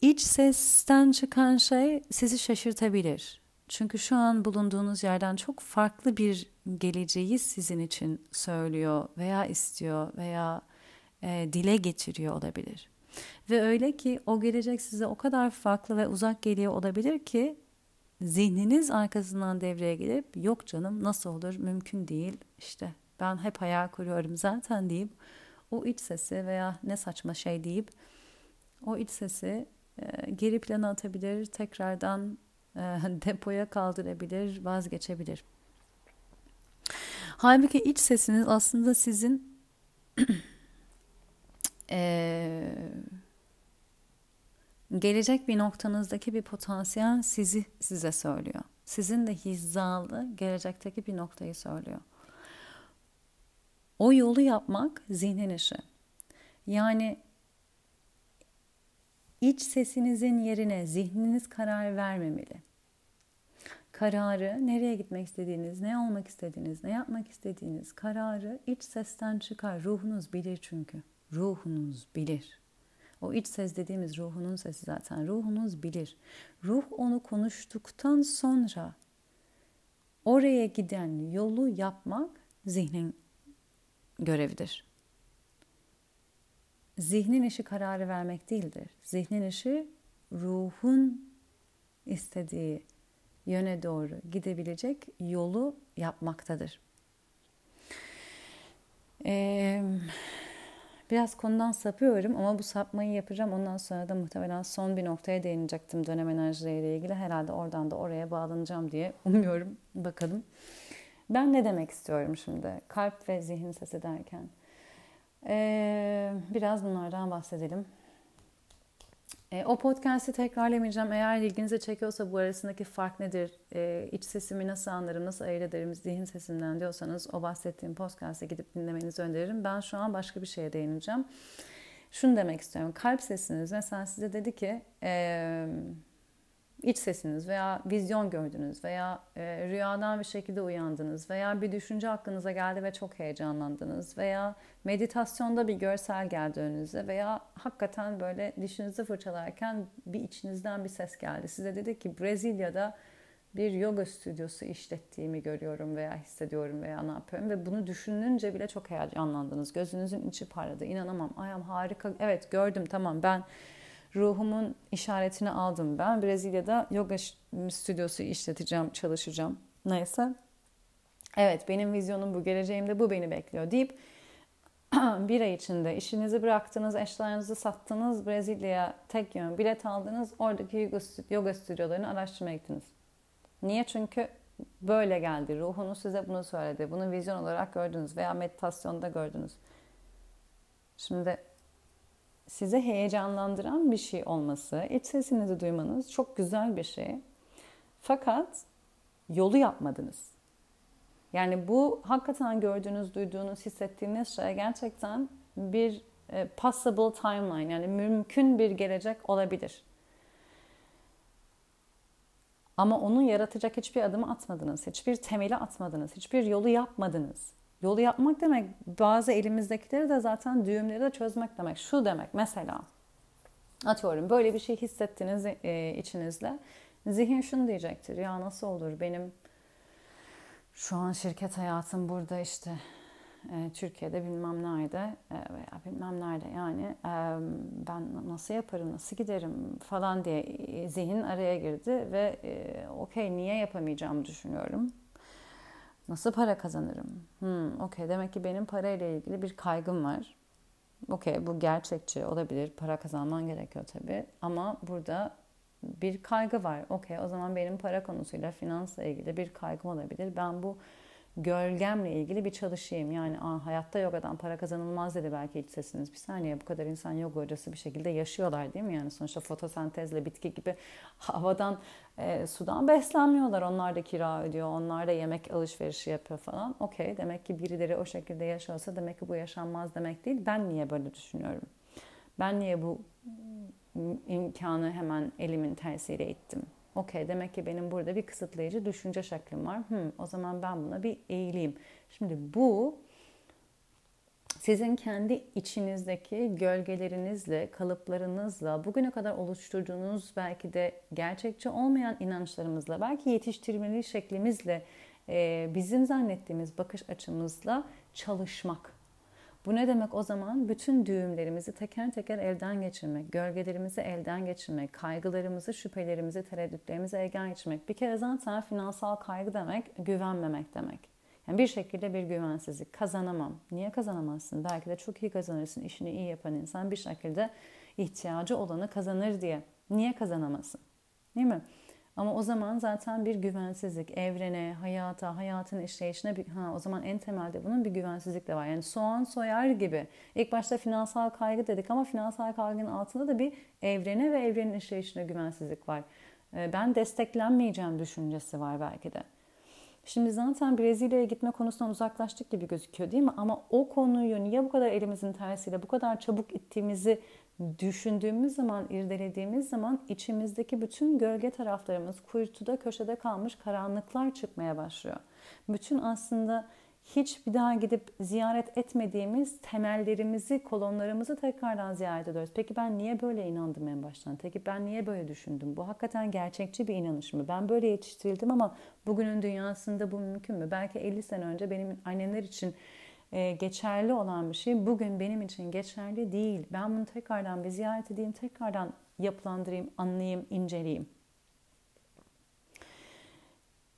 İç sesten çıkan şey sizi şaşırtabilir. Çünkü şu an bulunduğunuz yerden çok farklı bir geleceği sizin için söylüyor veya istiyor veya e, dile getiriyor olabilir. Ve öyle ki o gelecek size o kadar farklı ve uzak geliyor olabilir ki zihniniz arkasından devreye gelip yok canım nasıl olur? Mümkün değil. İşte ben hep hayal kuruyorum zaten. deyip o iç sesi veya ne saçma şey deyip o iç sesi e, geri plana atabilir tekrardan (laughs) depoya kaldırabilir vazgeçebilir. Halbuki iç sesiniz aslında sizin (clears throat) e, gelecek bir noktanızdaki bir potansiyel sizi size söylüyor. Sizin de hizalı gelecekteki bir noktayı söylüyor. O yolu yapmak zihnin işi. Yani iç sesinizin yerine zihniniz karar vermemeli kararı nereye gitmek istediğiniz, ne olmak istediğiniz, ne yapmak istediğiniz kararı iç sesten çıkar. Ruhunuz bilir çünkü. Ruhunuz bilir. O iç ses dediğimiz ruhunun sesi zaten. Ruhunuz bilir. Ruh onu konuştuktan sonra oraya giden yolu yapmak zihnin görevidir. Zihnin işi kararı vermek değildir. Zihnin işi ruhun istediği yöne doğru gidebilecek yolu yapmaktadır. Ee, biraz konudan sapıyorum ama bu sapmayı yapacağım. Ondan sonra da muhtemelen son bir noktaya değinecektim dönem enerjileriyle ilgili. Herhalde oradan da oraya bağlanacağım diye (laughs) umuyorum. Bakalım. Ben ne demek istiyorum şimdi? Kalp ve zihin sesi derken. Ee, biraz bunlardan bahsedelim. E, o podcast'i tekrarlamayacağım. Eğer ilginize çekiyorsa bu arasındaki fark nedir? E, iç sesimi nasıl anlarım, nasıl ayırt ederim zihin sesimden diyorsanız o bahsettiğim podcast'e gidip dinlemenizi öneririm. Ben şu an başka bir şeye değineceğim. Şunu demek istiyorum. Kalp sesiniz mesela size dedi ki... E, iç sesiniz veya vizyon gördünüz veya e, rüyadan bir şekilde uyandınız veya bir düşünce aklınıza geldi ve çok heyecanlandınız veya meditasyonda bir görsel geldi önünüze veya hakikaten böyle dişinizi fırçalarken bir içinizden bir ses geldi. Size dedi ki Brezilya'da bir yoga stüdyosu işlettiğimi görüyorum veya hissediyorum veya ne yapıyorum ve bunu düşününce bile çok heyecanlandınız. Gözünüzün içi parladı. İnanamam. Ayam harika. Evet gördüm tamam ben ruhumun işaretini aldım. Ben Brezilya'da yoga stüdyosu işleteceğim, çalışacağım. Neyse. Evet benim vizyonum bu, geleceğimde bu beni bekliyor deyip (clears throat) bir ay içinde işinizi bıraktınız, eşyalarınızı sattınız, Brezilya'ya tek yön bilet aldınız, oradaki yoga stüdyolarını araştırmaya gittiniz. Niye? Çünkü böyle geldi. Ruhunuz size bunu söyledi. Bunu vizyon olarak gördünüz veya meditasyonda gördünüz. Şimdi size heyecanlandıran bir şey olması, iç sesinizi duymanız çok güzel bir şey. Fakat yolu yapmadınız. Yani bu hakikaten gördüğünüz, duyduğunuz, hissettiğiniz şey gerçekten bir e, possible timeline yani mümkün bir gelecek olabilir. Ama onu yaratacak hiçbir adımı atmadınız, hiçbir temeli atmadınız, hiçbir yolu yapmadınız. Yolu yapmak demek bazı elimizdekileri de zaten düğümleri de çözmek demek. Şu demek mesela atıyorum böyle bir şey hissettiniz e, içinizde. Zihin şunu diyecektir ya nasıl olur benim şu an şirket hayatım burada işte e, Türkiye'de bilmem nerede e, veya bilmem nerede yani e, ben nasıl yaparım, nasıl giderim falan diye e, zihin araya girdi ve e, okey niye yapamayacağımı düşünüyorum. Nasıl para kazanırım? Hmm, okey demek ki benim parayla ilgili bir kaygım var. Okey bu gerçekçi olabilir. Para kazanman gerekiyor tabii. Ama burada bir kaygı var. Okey o zaman benim para konusuyla finansla ilgili bir kaygım olabilir. Ben bu gölgemle ilgili bir çalışayım. Yani Aa, hayatta yogadan para kazanılmaz dedi belki iç sesiniz. Bir saniye bu kadar insan yoga hocası bir şekilde yaşıyorlar değil mi? Yani sonuçta fotosentezle bitki gibi (laughs) havadan e, sudan beslenmiyorlar. Onlar da kira ödüyor. Onlar da yemek alışverişi yapıyor falan. Okey demek ki birileri o şekilde yaşıyorsa demek ki bu yaşanmaz demek değil. Ben niye böyle düşünüyorum? Ben niye bu imkanı hemen elimin tersiyle ittim? Okey demek ki benim burada bir kısıtlayıcı düşünce şeklim var. Hmm, o zaman ben buna bir eğileyim. Şimdi bu sizin kendi içinizdeki gölgelerinizle, kalıplarınızla, bugüne kadar oluşturduğunuz belki de gerçekçi olmayan inançlarımızla, belki yetiştirmeli şeklimizle, bizim zannettiğimiz bakış açımızla çalışmak. Bu ne demek o zaman? Bütün düğümlerimizi teker teker elden geçirmek, gölgelerimizi elden geçirmek, kaygılarımızı, şüphelerimizi, tereddütlerimizi elden geçirmek. Bir kere zaten finansal kaygı demek güvenmemek demek. Yani bir şekilde bir güvensizlik. Kazanamam. Niye kazanamazsın? Belki de çok iyi kazanırsın. İşini iyi yapan insan bir şekilde ihtiyacı olanı kazanır diye. Niye kazanamasın? Değil mi? Ama o zaman zaten bir güvensizlik evrene, hayata, hayatın işleyişine bir, ha o zaman en temelde bunun bir güvensizlik de var. Yani soğan soyar gibi. İlk başta finansal kaygı dedik ama finansal kaygının altında da bir evrene ve evrenin işleyişine güvensizlik var. Ee, ben desteklenmeyeceğim düşüncesi var belki de. Şimdi zaten Brezilya'ya gitme konusundan uzaklaştık gibi gözüküyor değil mi? Ama o konuyu niye bu kadar elimizin tersiyle bu kadar çabuk ittiğimizi düşündüğümüz zaman, irdelediğimiz zaman içimizdeki bütün gölge taraflarımız kuytuda, köşede kalmış karanlıklar çıkmaya başlıyor. Bütün aslında hiç bir daha gidip ziyaret etmediğimiz temellerimizi, kolonlarımızı tekrardan ziyaret ediyoruz. Peki ben niye böyle inandım en baştan? Peki ben niye böyle düşündüm? Bu hakikaten gerçekçi bir inanış mı? Ben böyle yetiştirildim ama bugünün dünyasında bu mümkün mü? Belki 50 sene önce benim annemler için e, geçerli olan bir şey bugün benim için geçerli değil. Ben bunu tekrardan bir ziyaret edeyim, tekrardan yapılandırayım, anlayayım, inceleyeyim.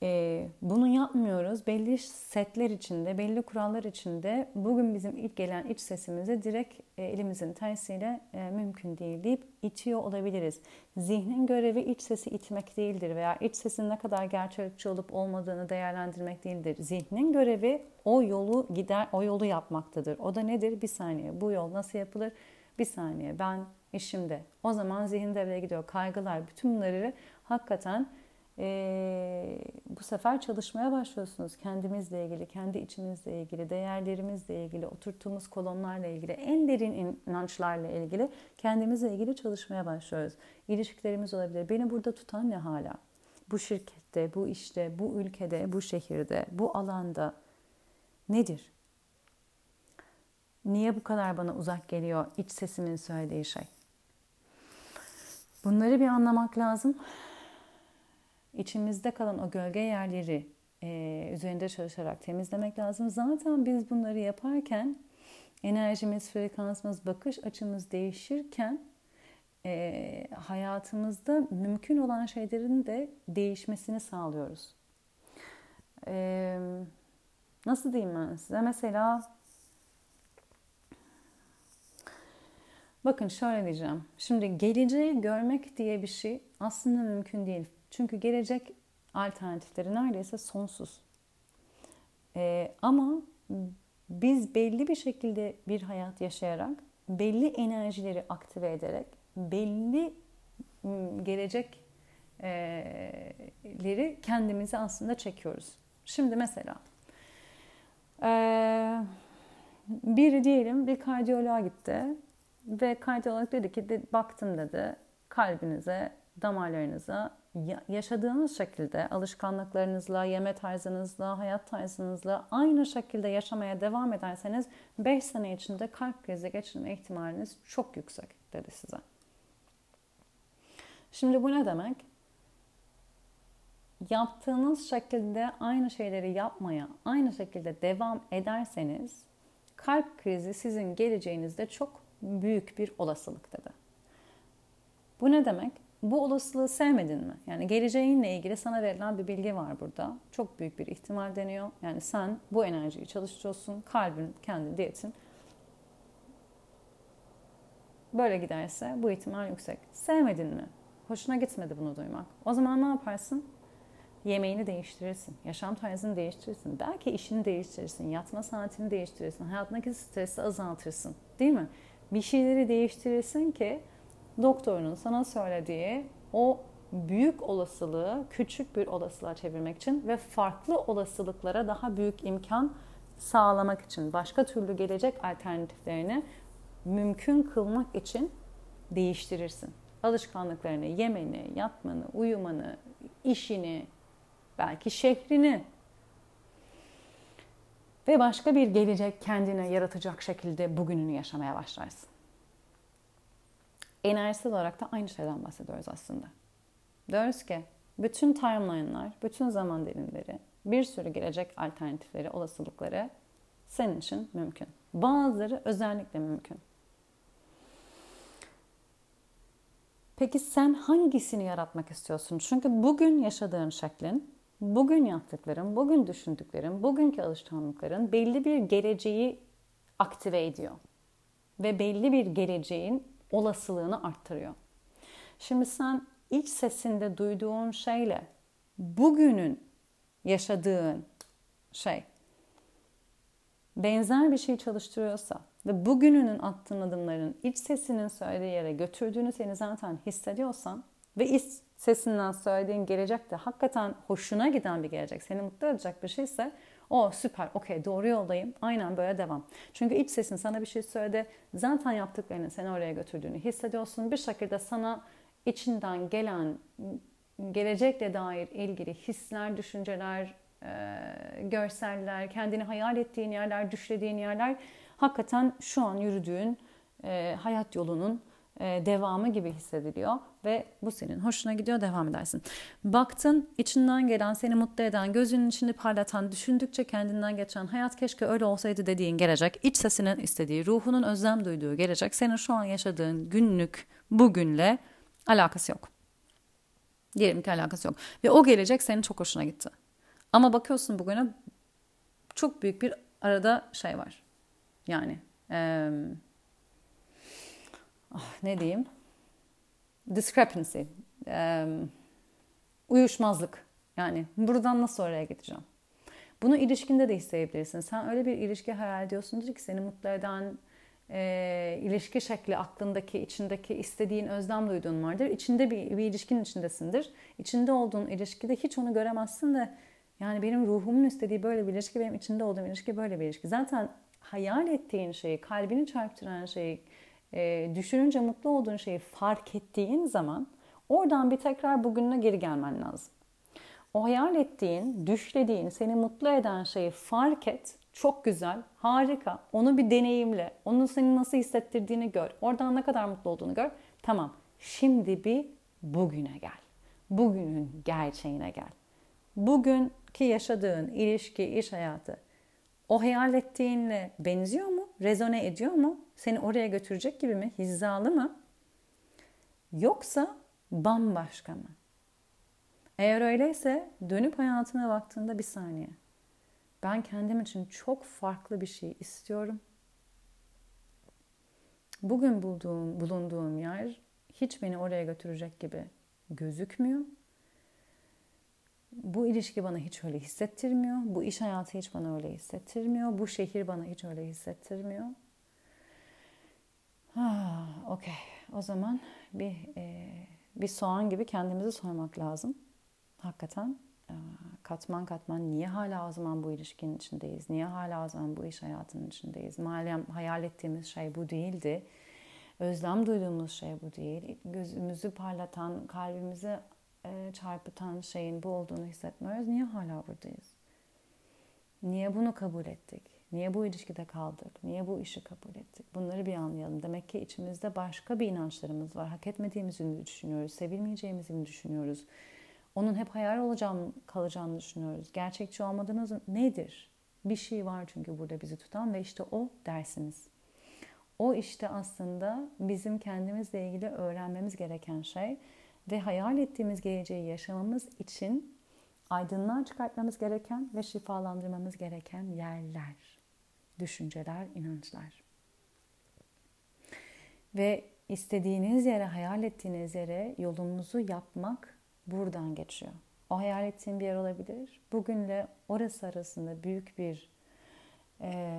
E, bunu yapmıyoruz. Belli setler içinde, belli kurallar içinde bugün bizim ilk gelen iç sesimizi direkt e, elimizin tersiyle e, mümkün değil deyip itiyor olabiliriz. Zihnin görevi iç sesi itmek değildir veya iç sesin ne kadar gerçekçi olup olmadığını değerlendirmek değildir. Zihnin görevi o yolu gider, o yolu yapmaktadır. O da nedir? Bir saniye. Bu yol nasıl yapılır? Bir saniye. Ben işimde. O zaman zihin devreye gidiyor. Kaygılar, bütün bunları hakikaten e, bu sefer çalışmaya başlıyorsunuz. Kendimizle ilgili, kendi içimizle ilgili, değerlerimizle ilgili, oturttuğumuz kolonlarla ilgili, en derin inançlarla ilgili kendimizle ilgili çalışmaya başlıyoruz. İlişkilerimiz olabilir. Beni burada tutan ne hala? Bu şirkette, bu işte, bu ülkede, bu şehirde, bu alanda nedir? Niye bu kadar bana uzak geliyor iç sesimin söylediği şey? Bunları bir anlamak lazım içimizde kalan o gölge yerleri e, üzerinde çalışarak temizlemek lazım. Zaten biz bunları yaparken enerjimiz, frekansımız, bakış açımız değişirken e, hayatımızda mümkün olan şeylerin de değişmesini sağlıyoruz. E, nasıl diyeyim ben size? Mesela bakın şöyle diyeceğim. Şimdi geleceği görmek diye bir şey aslında mümkün değil. Çünkü gelecek alternatifleri neredeyse sonsuz. E, ama biz belli bir şekilde bir hayat yaşayarak, belli enerjileri aktive ederek, belli gelecekleri kendimize aslında çekiyoruz. Şimdi mesela biri diyelim bir kardiyoloğa gitti ve kardiyolog dedi ki baktım dedi kalbinize, damarlarınıza yaşadığınız şekilde alışkanlıklarınızla, yeme tarzınızla, hayat tarzınızla aynı şekilde yaşamaya devam ederseniz 5 sene içinde kalp krizi geçirme ihtimaliniz çok yüksek dedi size. Şimdi bu ne demek? Yaptığınız şekilde aynı şeyleri yapmaya, aynı şekilde devam ederseniz kalp krizi sizin geleceğinizde çok büyük bir olasılık dedi. Bu ne demek? Bu olasılığı sevmedin mi? Yani geleceğinle ilgili sana verilen bir bilgi var burada. Çok büyük bir ihtimal deniyor. Yani sen bu enerjiyi çalıştırıyorsun. Kalbin, kendi diyetin. Böyle giderse bu ihtimal yüksek. Sevmedin mi? Hoşuna gitmedi bunu duymak. O zaman ne yaparsın? Yemeğini değiştirirsin, yaşam tarzını değiştirirsin, belki işini değiştirirsin, yatma saatini değiştirirsin, hayatındaki stresi azaltırsın. Değil mi? Bir şeyleri değiştirirsin ki doktorunun sana söylediği o büyük olasılığı küçük bir olasılığa çevirmek için ve farklı olasılıklara daha büyük imkan sağlamak için, başka türlü gelecek alternatiflerini mümkün kılmak için değiştirirsin. Alışkanlıklarını, yemeni, yatmanı, uyumanı, işini, belki şehrini ve başka bir gelecek kendine yaratacak şekilde bugününü yaşamaya başlarsın enerjisel olarak da aynı şeyden bahsediyoruz aslında. Diyoruz ki bütün timeline'lar, bütün zaman dilimleri, bir sürü gelecek alternatifleri, olasılıkları senin için mümkün. Bazıları özellikle mümkün. Peki sen hangisini yaratmak istiyorsun? Çünkü bugün yaşadığın şeklin, bugün yaptıkların, bugün düşündüklerin, bugünkü alışkanlıkların belli bir geleceği aktive ediyor. Ve belli bir geleceğin olasılığını arttırıyor. Şimdi sen iç sesinde duyduğun şeyle bugünün yaşadığın şey benzer bir şey çalıştırıyorsa ve bugününün attığın adımların iç sesinin söylediği yere götürdüğünü seni zaten hissediyorsan ve iç sesinden söylediğin gelecek de hakikaten hoşuna giden bir gelecek, seni mutlu edecek bir şeyse o süper, okey doğru yoldayım. Aynen böyle devam. Çünkü iç sesin sana bir şey söyledi. Zaten yaptıklarının seni oraya götürdüğünü hissediyorsun. Bir şekilde sana içinden gelen, gelecekle dair ilgili hisler, düşünceler, e, görseller, kendini hayal ettiğin yerler, düşlediğin yerler hakikaten şu an yürüdüğün e, hayat yolunun devamı gibi hissediliyor ve bu senin hoşuna gidiyor devam edersin. Baktın içinden gelen seni mutlu eden gözünün içini parlatan düşündükçe kendinden geçen hayat keşke öyle olsaydı dediğin gelecek iç sesinin istediği ruhunun özlem duyduğu gelecek senin şu an yaşadığın günlük bugünle alakası yok. Diyelim ki alakası yok. Ve o gelecek senin çok hoşuna gitti. Ama bakıyorsun bugüne çok büyük bir arada şey var. Yani eee oh, ne diyeyim? Discrepancy. Um, uyuşmazlık. Yani buradan nasıl oraya gideceğim? Bunu ilişkinde de hissedebilirsin. Sen öyle bir ilişki hayal ediyorsundur ki seni mutlu eden e, ilişki şekli aklındaki içindeki istediğin özlem duyduğun vardır. İçinde bir, bir ilişkinin içindesindir. İçinde olduğun ilişkide hiç onu göremezsin de yani benim ruhumun istediği böyle bir ilişki benim içinde olduğum ilişki böyle bir ilişki. Zaten hayal ettiğin şeyi kalbini çarptıran şeyi e, düşününce mutlu olduğun şeyi fark ettiğin zaman oradan bir tekrar bugününe geri gelmen lazım. O hayal ettiğin, düşlediğin, seni mutlu eden şeyi fark et. Çok güzel, harika. Onu bir deneyimle. Onun seni nasıl hissettirdiğini gör. Oradan ne kadar mutlu olduğunu gör. Tamam. Şimdi bir bugüne gel. Bugünün gerçeğine gel. Bugünkü yaşadığın ilişki, iş hayatı o hayal ettiğinle benziyor mu? Rezone ediyor mu? Seni oraya götürecek gibi mi? Hizalı mı? Yoksa bambaşka mı? Eğer öyleyse dönüp hayatına baktığında bir saniye. Ben kendim için çok farklı bir şey istiyorum. Bugün bulduğum, bulunduğum yer hiç beni oraya götürecek gibi gözükmüyor. Bu ilişki bana hiç öyle hissettirmiyor. Bu iş hayatı hiç bana öyle hissettirmiyor. Bu şehir bana hiç öyle hissettirmiyor. Ah, Okey. O zaman bir e, bir soğan gibi kendimizi sormak lazım. Hakikaten e, katman katman niye hala o zaman bu ilişkinin içindeyiz? Niye hala o zaman bu iş hayatının içindeyiz? Malum hayal ettiğimiz şey bu değildi. Özlem duyduğumuz şey bu değil. Gözümüzü parlatan, kalbimizi e, çarpıtan şeyin bu olduğunu hissetmiyoruz. Niye hala buradayız? Niye bunu kabul ettik? Niye bu ilişkide kaldık? Niye bu işi kabul ettik? Bunları bir anlayalım. Demek ki içimizde başka bir inançlarımız var. Hak etmediğimizi düşünüyoruz. Sevilmeyeceğimizi mi düşünüyoruz? Onun hep hayal olacağını, kalacağını düşünüyoruz. Gerçekçi olmadığımız nedir? Bir şey var çünkü burada bizi tutan ve işte o dersimiz. O işte aslında bizim kendimizle ilgili öğrenmemiz gereken şey ve hayal ettiğimiz geleceği yaşamamız için aydınlığa çıkartmamız gereken ve şifalandırmamız gereken yerler, düşünceler, inançlar. Ve istediğiniz yere, hayal ettiğiniz yere yolumuzu yapmak buradan geçiyor. O hayal ettiğin bir yer olabilir. Bugünle orası arasında büyük bir e,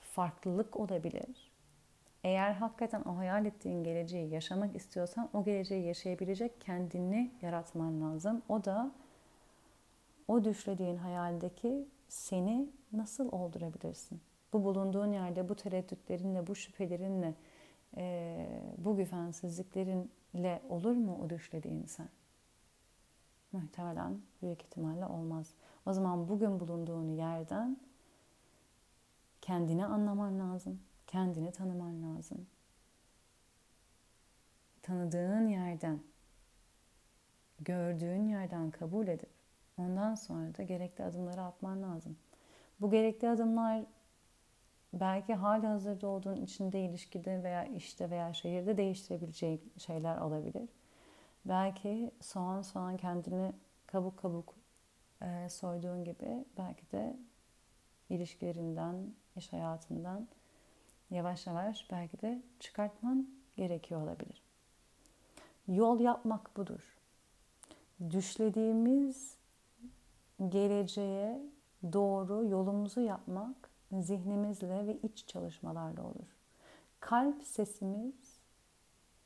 farklılık olabilir. Eğer hakikaten o hayal ettiğin geleceği yaşamak istiyorsan o geleceği yaşayabilecek kendini yaratman lazım. O da o düşlediğin hayaldeki seni nasıl oldurabilirsin? Bu bulunduğun yerde bu tereddütlerinle, bu şüphelerinle, e, bu güvensizliklerinle olur mu o düşlediğin sen? Muhtemelen büyük ihtimalle olmaz. O zaman bugün bulunduğun yerden kendini anlaman lazım Kendini tanıman lazım. Tanıdığın yerden, gördüğün yerden kabul edip ondan sonra da gerekli adımları atman lazım. Bu gerekli adımlar belki hali hazırda olduğun içinde ilişkide veya işte veya şehirde değiştirebileceği şeyler olabilir. Belki soğan soğan kendini kabuk kabuk e, soyduğun gibi belki de ilişkilerinden, iş hayatından yavaş yavaş belki de çıkartman gerekiyor olabilir. Yol yapmak budur. Düşlediğimiz geleceğe doğru yolumuzu yapmak zihnimizle ve iç çalışmalarla olur. Kalp sesimiz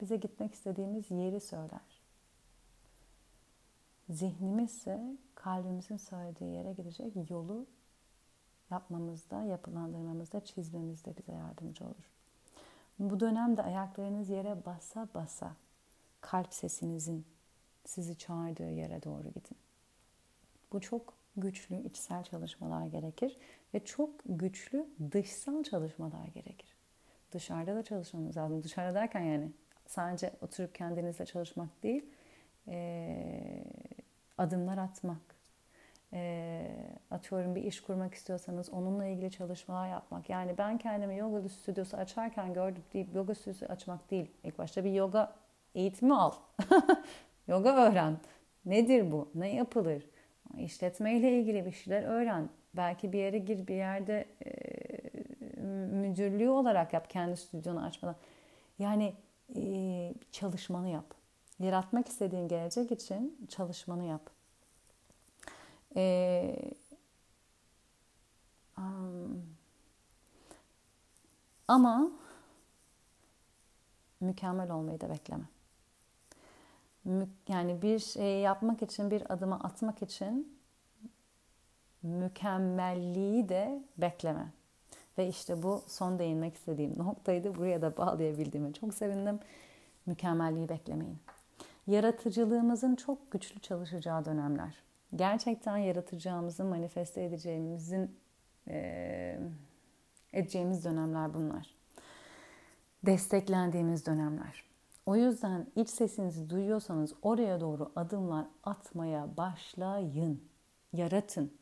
bize gitmek istediğimiz yeri söyler. Zihnimiz ise kalbimizin söylediği yere gidecek yolu yapmamızda, yapılandırmamızda, çizmemizde bize yardımcı olur. Bu dönemde ayaklarınız yere basa basa kalp sesinizin sizi çağırdığı yere doğru gidin. Bu çok güçlü içsel çalışmalar gerekir ve çok güçlü dışsal çalışmalar gerekir. Dışarıda da çalışmamız lazım. Dışarıda derken yani sadece oturup kendinizle çalışmak değil, adımlar atmak, e, atıyorum bir iş kurmak istiyorsanız onunla ilgili çalışmalar yapmak. Yani ben kendimi yoga stüdyosu açarken gördüm deyip yoga stüdyosu açmak değil. İlk başta bir yoga eğitimi al. (laughs) yoga öğren. Nedir bu? Ne yapılır? İşletme ile ilgili bir şeyler öğren. Belki bir yere gir bir yerde e, müdürlüğü olarak yap kendi stüdyonu açmadan. Yani e, çalışmanı yap. Yaratmak istediğin gelecek için çalışmanı yap. Ee, um, ama mükemmel olmayı da bekleme. Yani bir şey yapmak için, bir adımı atmak için mükemmelliği de bekleme. Ve işte bu son değinmek istediğim noktaydı. Buraya da bağlayabildiğime çok sevindim. Mükemmelliği beklemeyin. Yaratıcılığımızın çok güçlü çalışacağı dönemler gerçekten yaratacağımızı manifeste edeceğimizin e, edeceğimiz dönemler bunlar. Desteklendiğimiz dönemler. O yüzden iç sesinizi duyuyorsanız oraya doğru adımlar atmaya başlayın. Yaratın.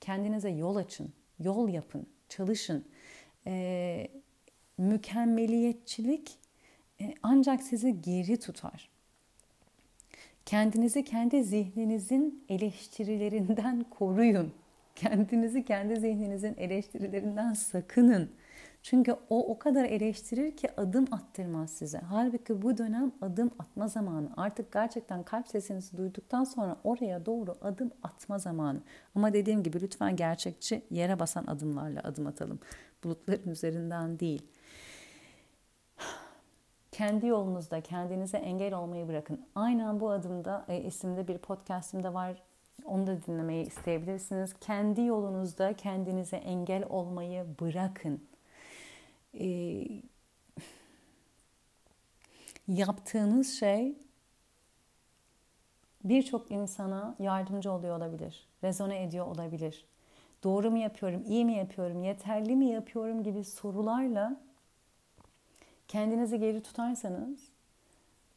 Kendinize yol açın. Yol yapın. Çalışın. E, mükemmeliyetçilik e, ancak sizi geri tutar. Kendinizi kendi zihninizin eleştirilerinden (laughs) koruyun. Kendinizi kendi zihninizin eleştirilerinden sakının. Çünkü o o kadar eleştirir ki adım attırmaz size. Halbuki bu dönem adım atma zamanı. Artık gerçekten kalp sesinizi duyduktan sonra oraya doğru adım atma zamanı. Ama dediğim gibi lütfen gerçekçi yere basan adımlarla adım atalım. Bulutların üzerinden değil. Kendi yolunuzda kendinize engel olmayı bırakın. Aynen bu adımda e, isimde bir podcastimde var. Onu da dinlemeyi isteyebilirsiniz. Kendi yolunuzda kendinize engel olmayı bırakın e, yaptığınız şey birçok insana yardımcı oluyor olabilir, rezone ediyor olabilir. Doğru mu yapıyorum, iyi mi yapıyorum, yeterli mi yapıyorum gibi sorularla kendinizi geri tutarsanız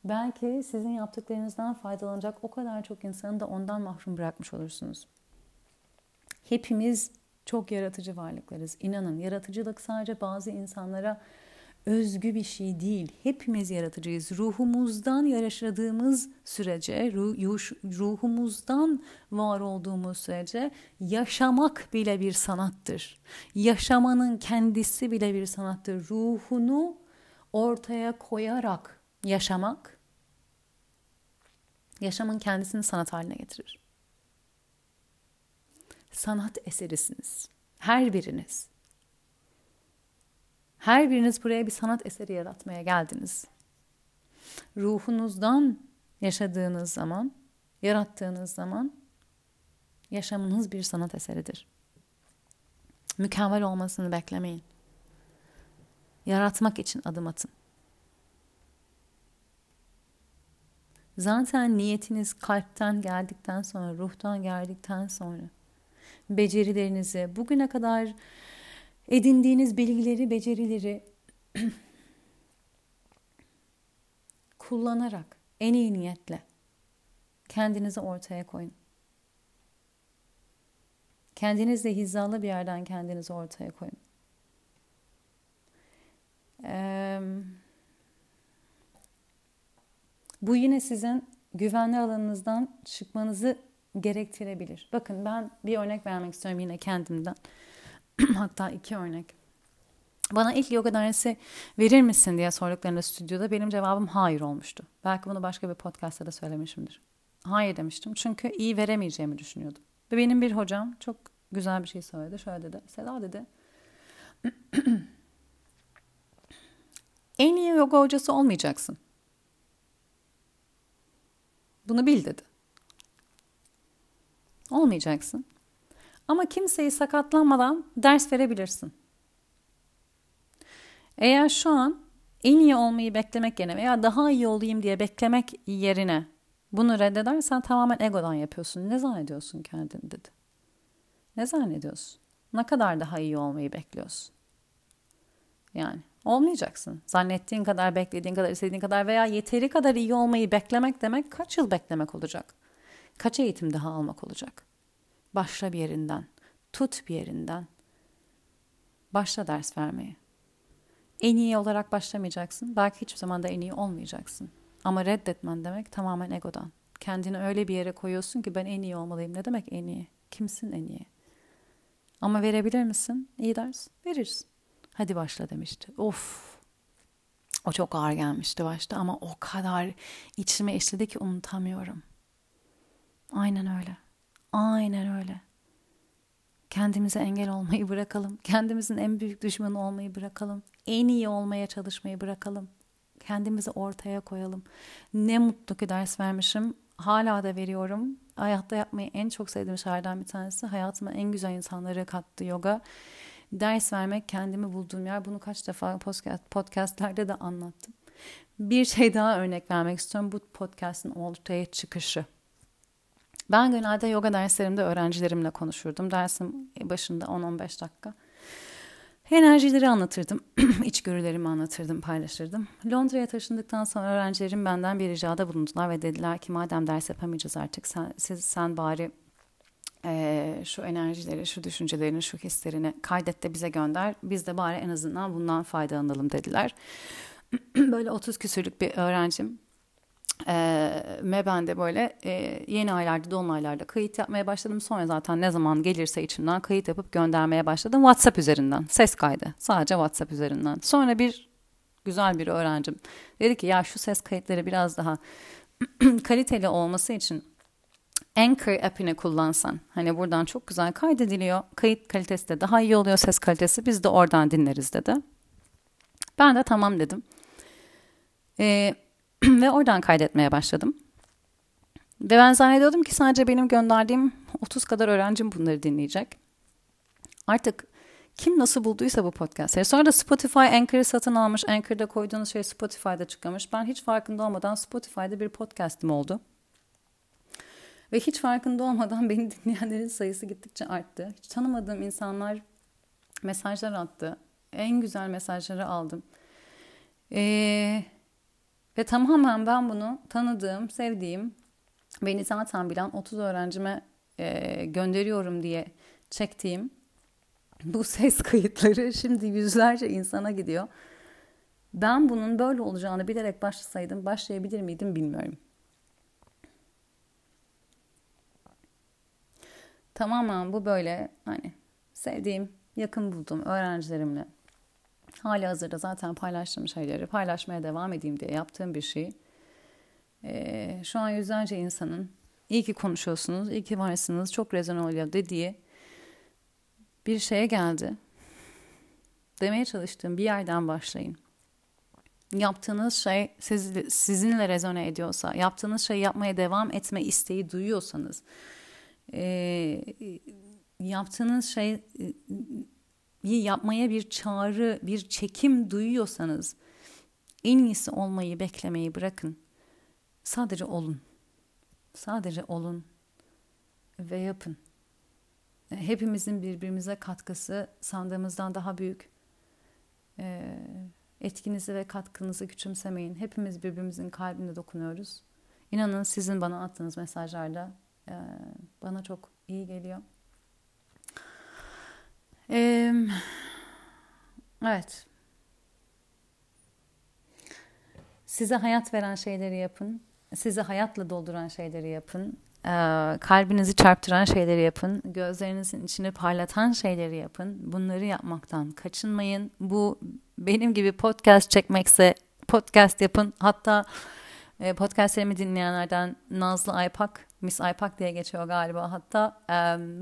belki sizin yaptıklarınızdan faydalanacak o kadar çok insanı da ondan mahrum bırakmış olursunuz. Hepimiz çok yaratıcı varlıklarız. İnanın yaratıcılık sadece bazı insanlara özgü bir şey değil. Hepimiz yaratıcıyız. Ruhumuzdan yaşadığımız sürece, ruhumuzdan var olduğumuz sürece yaşamak bile bir sanattır. Yaşamanın kendisi bile bir sanattır. Ruhunu ortaya koyarak yaşamak yaşamın kendisini sanat haline getirir sanat eserisiniz. Her biriniz. Her biriniz buraya bir sanat eseri yaratmaya geldiniz. Ruhunuzdan yaşadığınız zaman, yarattığınız zaman yaşamınız bir sanat eseridir. Mükemmel olmasını beklemeyin. Yaratmak için adım atın. Zaten niyetiniz kalpten geldikten sonra, ruhtan geldikten sonra becerilerinizi, bugüne kadar edindiğiniz bilgileri, becerileri (clears throat) kullanarak en iyi niyetle kendinizi ortaya koyun. Kendinizle hizalı bir yerden kendinizi ortaya koyun. Ee, bu yine sizin güvenli alanınızdan çıkmanızı gerektirebilir. Bakın ben bir örnek vermek istiyorum yine kendimden. (clears throat) Hatta iki örnek. Bana ilk yoga dersi verir misin diye sorduklarında stüdyoda benim cevabım hayır olmuştu. Belki bunu başka bir podcast'ta da söylemişimdir. Hayır demiştim çünkü iyi veremeyeceğimi düşünüyordum. Ve benim bir hocam çok güzel bir şey söyledi. Şöyle dedi. Seda dedi. (clears throat) en iyi yoga hocası olmayacaksın. Bunu bil dedi. Olmayacaksın. Ama kimseyi sakatlanmadan ders verebilirsin. Eğer şu an en iyi olmayı beklemek yerine veya daha iyi olayım diye beklemek yerine bunu reddedersen tamamen egodan yapıyorsun. Ne zannediyorsun kendini dedi. Ne zannediyorsun? Ne kadar daha iyi olmayı bekliyorsun? Yani olmayacaksın. Zannettiğin kadar, beklediğin kadar, istediğin kadar veya yeteri kadar iyi olmayı beklemek demek kaç yıl beklemek olacak? Kaç eğitim daha almak olacak? Başla bir yerinden. Tut bir yerinden. Başla ders vermeye. En iyi olarak başlamayacaksın. Belki hiçbir zaman da en iyi olmayacaksın. Ama reddetmen demek tamamen egodan. Kendini öyle bir yere koyuyorsun ki ben en iyi olmalıyım. Ne demek en iyi? Kimsin en iyi? Ama verebilir misin? İyi ders. Veririz. Hadi başla demişti. Of. O çok ağır gelmişti başta ama o kadar içime işledi ki unutamıyorum. Aynen öyle. Aynen öyle. Kendimize engel olmayı bırakalım. Kendimizin en büyük düşmanı olmayı bırakalım. En iyi olmaya çalışmayı bırakalım. Kendimizi ortaya koyalım. Ne mutlu ki ders vermişim. Hala da veriyorum. Hayatta yapmayı en çok sevdiğim şeylerden bir tanesi. Hayatıma en güzel insanları kattı yoga. Ders vermek kendimi bulduğum yer. Bunu kaç defa podcast, podcastlerde de anlattım. Bir şey daha örnek vermek istiyorum. Bu podcast'ın ortaya çıkışı. Ben genelde yoga derslerimde öğrencilerimle konuşurdum. Dersim başında 10-15 dakika. Enerjileri anlatırdım, (clears throat) içgörülerimi anlatırdım, paylaşırdım. Londra'ya taşındıktan sonra öğrencilerim benden bir ricada bulundular ve dediler ki madem ders yapamayacağız artık sen, siz, sen bari e, şu enerjileri, şu düşüncelerini, şu hislerini kaydet de bize gönder. Biz de bari en azından bundan faydalanalım dediler. (clears throat) böyle 30 küsürlük bir öğrencim. Ee, ve ben de böyle e, yeni aylarda dolunaylarda kayıt yapmaya başladım. Sonra zaten ne zaman gelirse içimden kayıt yapıp göndermeye başladım. WhatsApp üzerinden ses kaydı sadece WhatsApp üzerinden. Sonra bir güzel bir öğrencim dedi ki ya şu ses kayıtları biraz daha (clears throat) kaliteli olması için Anchor app'ini kullansan hani buradan çok güzel kaydediliyor. Kayıt kalitesi de daha iyi oluyor ses kalitesi. Biz de oradan dinleriz dedi. Ben de tamam dedim. Ee, ve oradan kaydetmeye başladım. Ve ben zannediyordum ki sadece benim gönderdiğim 30 kadar öğrencim bunları dinleyecek. Artık kim nasıl bulduysa bu podcastları. Sonra da Spotify Anchor'ı satın almış. Anchor'da koyduğunuz şey Spotify'da çıkmış. Ben hiç farkında olmadan Spotify'da bir podcast'im oldu. Ve hiç farkında olmadan (laughs) beni dinleyenlerin sayısı gittikçe arttı. Hiç tanımadığım insanlar mesajlar attı. En güzel mesajları aldım. Ee, ve tamamen ben bunu tanıdığım, sevdiğim, beni zaten bilen 30 öğrencime e, gönderiyorum diye çektiğim bu (laughs) ses kayıtları şimdi yüzlerce insana gidiyor. Ben bunun böyle olacağını bilerek başlasaydım başlayabilir miydim bilmiyorum. Tamamen bu böyle hani sevdiğim, yakın bulduğum öğrencilerimle hali hazırda zaten paylaştığım şeyleri paylaşmaya devam edeyim diye yaptığım bir şey. Ee, şu an yüzlerce insanın iyi ki konuşuyorsunuz, iyi ki varsınız, çok rezon oluyor dediği bir şeye geldi. Demeye çalıştığım bir yerden başlayın. Yaptığınız şey siz, sizinle rezone ediyorsa, yaptığınız şeyi yapmaya devam etme isteği duyuyorsanız, e, yaptığınız şey yapmaya bir çağrı, bir çekim duyuyorsanız en iyisi olmayı beklemeyi bırakın. Sadece olun. Sadece olun ve yapın. Hepimizin birbirimize katkısı sandığımızdan daha büyük. Ee, etkinizi ve katkınızı küçümsemeyin. Hepimiz birbirimizin kalbine dokunuyoruz. İnanın sizin bana attığınız mesajlarda e, bana çok iyi geliyor. Evet. Size hayat veren şeyleri yapın. Sizi hayatla dolduran şeyleri yapın. Kalbinizi çarptıran şeyleri yapın. Gözlerinizin içini parlatan şeyleri yapın. Bunları yapmaktan kaçınmayın. Bu benim gibi podcast çekmekse podcast yapın. Hatta podcastlerimi dinleyenlerden Nazlı Aypak, Miss Aypak diye geçiyor galiba. Hatta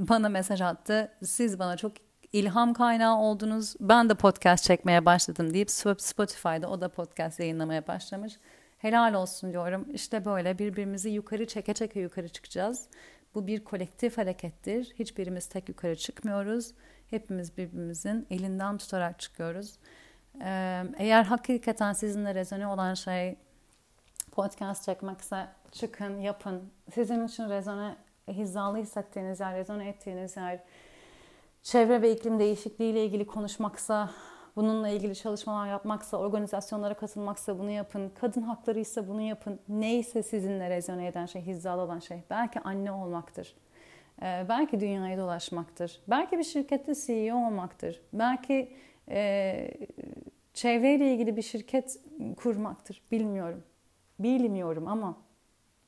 bana mesaj attı. Siz bana çok ilham kaynağı oldunuz. Ben de podcast çekmeye başladım deyip Spotify'da o da podcast yayınlamaya başlamış. Helal olsun diyorum. İşte böyle birbirimizi yukarı çeke çeke yukarı çıkacağız. Bu bir kolektif harekettir. Hiçbirimiz tek yukarı çıkmıyoruz. Hepimiz birbirimizin elinden tutarak çıkıyoruz. Eğer hakikaten sizinle rezone olan şey podcast çekmekse çıkın, yapın. Sizin için rezone, hizalı hissettiğiniz yer, rezone ettiğiniz yer, çevre ve iklim değişikliği ile ilgili konuşmaksa, bununla ilgili çalışmalar yapmaksa, organizasyonlara katılmaksa bunu yapın. Kadın hakları ise bunu yapın. Neyse sizinle rezone eden şey, hizalı olan şey. Belki anne olmaktır. Ee, belki dünyayı dolaşmaktır. Belki bir şirkette CEO olmaktır. Belki e, çevreyle ilgili bir şirket kurmaktır. Bilmiyorum. Bilmiyorum ama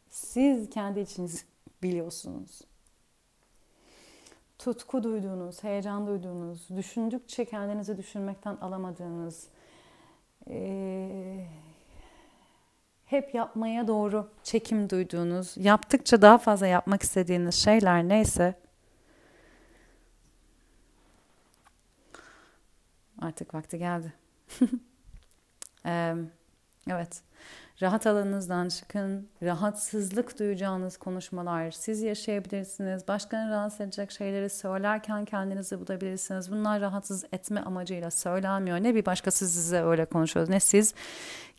siz kendi içiniz (laughs) biliyorsunuz tutku duyduğunuz, heyecan duyduğunuz, düşündükçe kendinizi düşünmekten alamadığınız, e, hep yapmaya doğru çekim duyduğunuz, yaptıkça daha fazla yapmak istediğiniz şeyler neyse artık vakti geldi. (laughs) evet. Rahat alanınızdan çıkın. Rahatsızlık duyacağınız konuşmalar siz yaşayabilirsiniz. Başkalarını rahatsız edecek şeyleri söylerken kendinizi bulabilirsiniz. Bunlar rahatsız etme amacıyla söylenmiyor. Ne bir başkası size öyle konuşuyor ne siz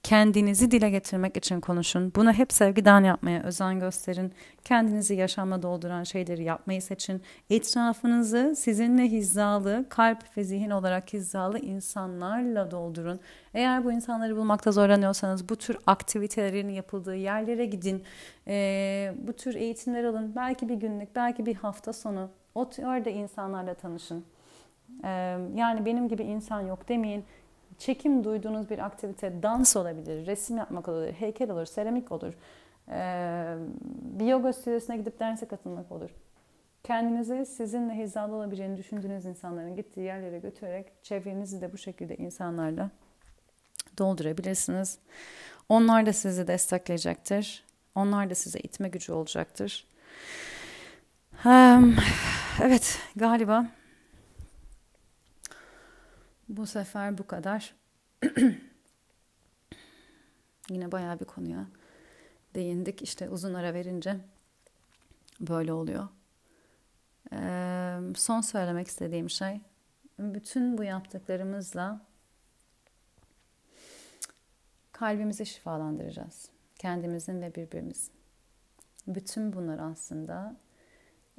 kendinizi dile getirmek için konuşun. Bunu hep sevgiden yapmaya özen gösterin. Kendinizi yaşamla dolduran şeyleri yapmayı seçin. Etrafınızı sizinle hizalı, kalp ve zihin olarak hizalı insanlarla doldurun. Eğer bu insanları bulmakta zorlanıyorsanız bu tür aktivitelerin yapıldığı yerlere gidin. Ee, bu tür eğitimler alın. Belki bir günlük, belki bir hafta sonu. Orada insanlarla tanışın. Ee, yani benim gibi insan yok demeyin çekim duyduğunuz bir aktivite dans olabilir, resim yapmak olabilir, heykel olur, seramik olur, ee, bir yoga stüdyosuna gidip derse katılmak olur. Kendinizi sizinle hizalı olabileceğini düşündüğünüz insanların gittiği yerlere götürerek çevrenizi de bu şekilde insanlarla doldurabilirsiniz. Onlar da sizi destekleyecektir. Onlar da size itme gücü olacaktır. Evet galiba bu sefer bu kadar. (clears throat) Yine bayağı bir konuya değindik. İşte uzun ara verince böyle oluyor. Ee, son söylemek istediğim şey bütün bu yaptıklarımızla kalbimizi şifalandıracağız. Kendimizin ve birbirimizin. Bütün bunlar aslında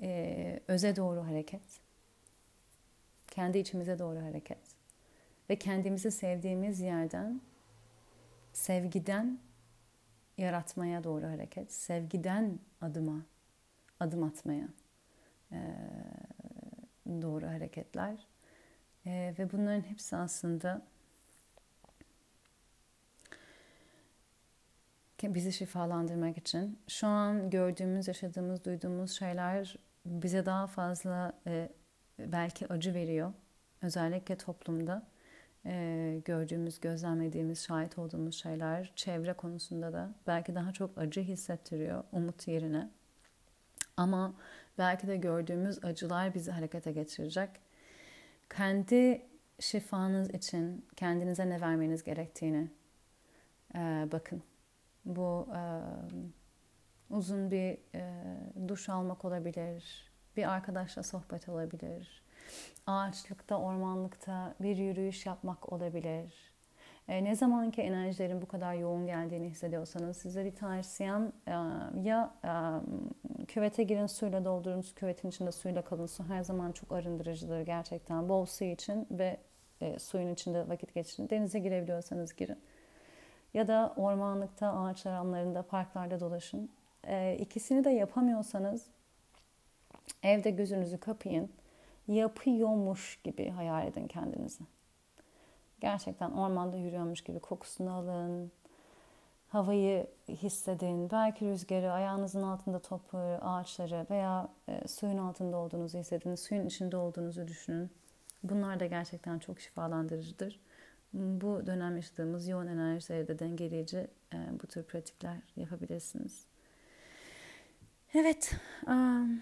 e, öze doğru hareket. Kendi içimize doğru hareket. Ve kendimizi sevdiğimiz yerden, sevgiden yaratmaya doğru hareket. Sevgiden adıma, adım atmaya e, doğru hareketler. E, ve bunların hepsi aslında bizi şifalandırmak için. Şu an gördüğümüz, yaşadığımız, duyduğumuz şeyler bize daha fazla e, belki acı veriyor. Özellikle toplumda e, gördüğümüz, gözlemlediğimiz, şahit olduğumuz şeyler çevre konusunda da belki daha çok acı hissettiriyor umut yerine. Ama belki de gördüğümüz acılar bizi harekete geçirecek. Kendi şifanız için kendinize ne vermeniz gerektiğini e, bakın. Bu e, uzun bir e, duş almak olabilir, bir arkadaşla sohbet olabilir, ağaçlıkta, ormanlıkta bir yürüyüş yapmak olabilir. E, ne zamanki enerjilerin bu kadar yoğun geldiğini hissediyorsanız size bir tavsiyem e, ya e, küvete girin suyla doldurun, küvetin içinde suyla kalın. Su her zaman çok arındırıcıdır gerçekten. Bol su için ve e, suyun içinde vakit geçirin. Denize girebiliyorsanız girin. Ya da ormanlıkta, ağaç aramlarında, parklarda dolaşın. E, ikisini de yapamıyorsanız evde gözünüzü kapayın yapıyormuş gibi hayal edin kendinizi. Gerçekten ormanda yürüyormuş gibi kokusunu alın, havayı hissedin. Belki rüzgarı, ayağınızın altında toprağı, ağaçları veya e, suyun altında olduğunuzu hissedin. Suyun içinde olduğunuzu düşünün. Bunlar da gerçekten çok şifalandırıcıdır. Bu dönem yaşadığımız yoğun enerjileri de dengeleyici e, bu tür pratikler yapabilirsiniz. Evet. Um,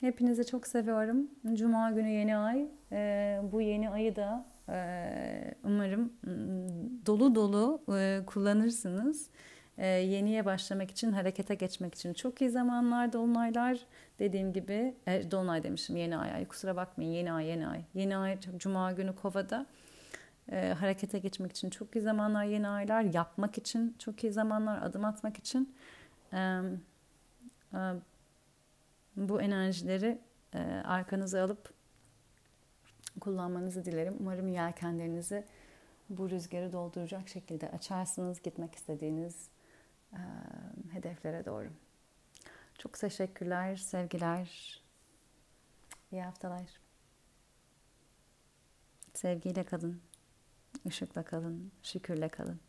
Hepinizi çok seviyorum. Cuma günü yeni ay. E, bu yeni ayı da e, umarım dolu dolu e, kullanırsınız. E, yeniye başlamak için, harekete geçmek için çok iyi zamanlar, dolunaylar. Dediğim gibi, e, dolunay demişim yeni ay. ay. Kusura bakmayın yeni ay, yeni ay. Yeni ay Cuma günü Kova'da. E, harekete geçmek için çok iyi zamanlar, yeni aylar. Yapmak için çok iyi zamanlar, adım atmak için. E, bu enerjileri e, arkanıza alıp kullanmanızı dilerim. Umarım yelkenlerinizi bu rüzgarı dolduracak şekilde açarsınız gitmek istediğiniz e, hedeflere doğru. Çok teşekkürler, sevgiler, iyi haftalar. Sevgiyle kalın, ışıkla kalın, şükürle kalın.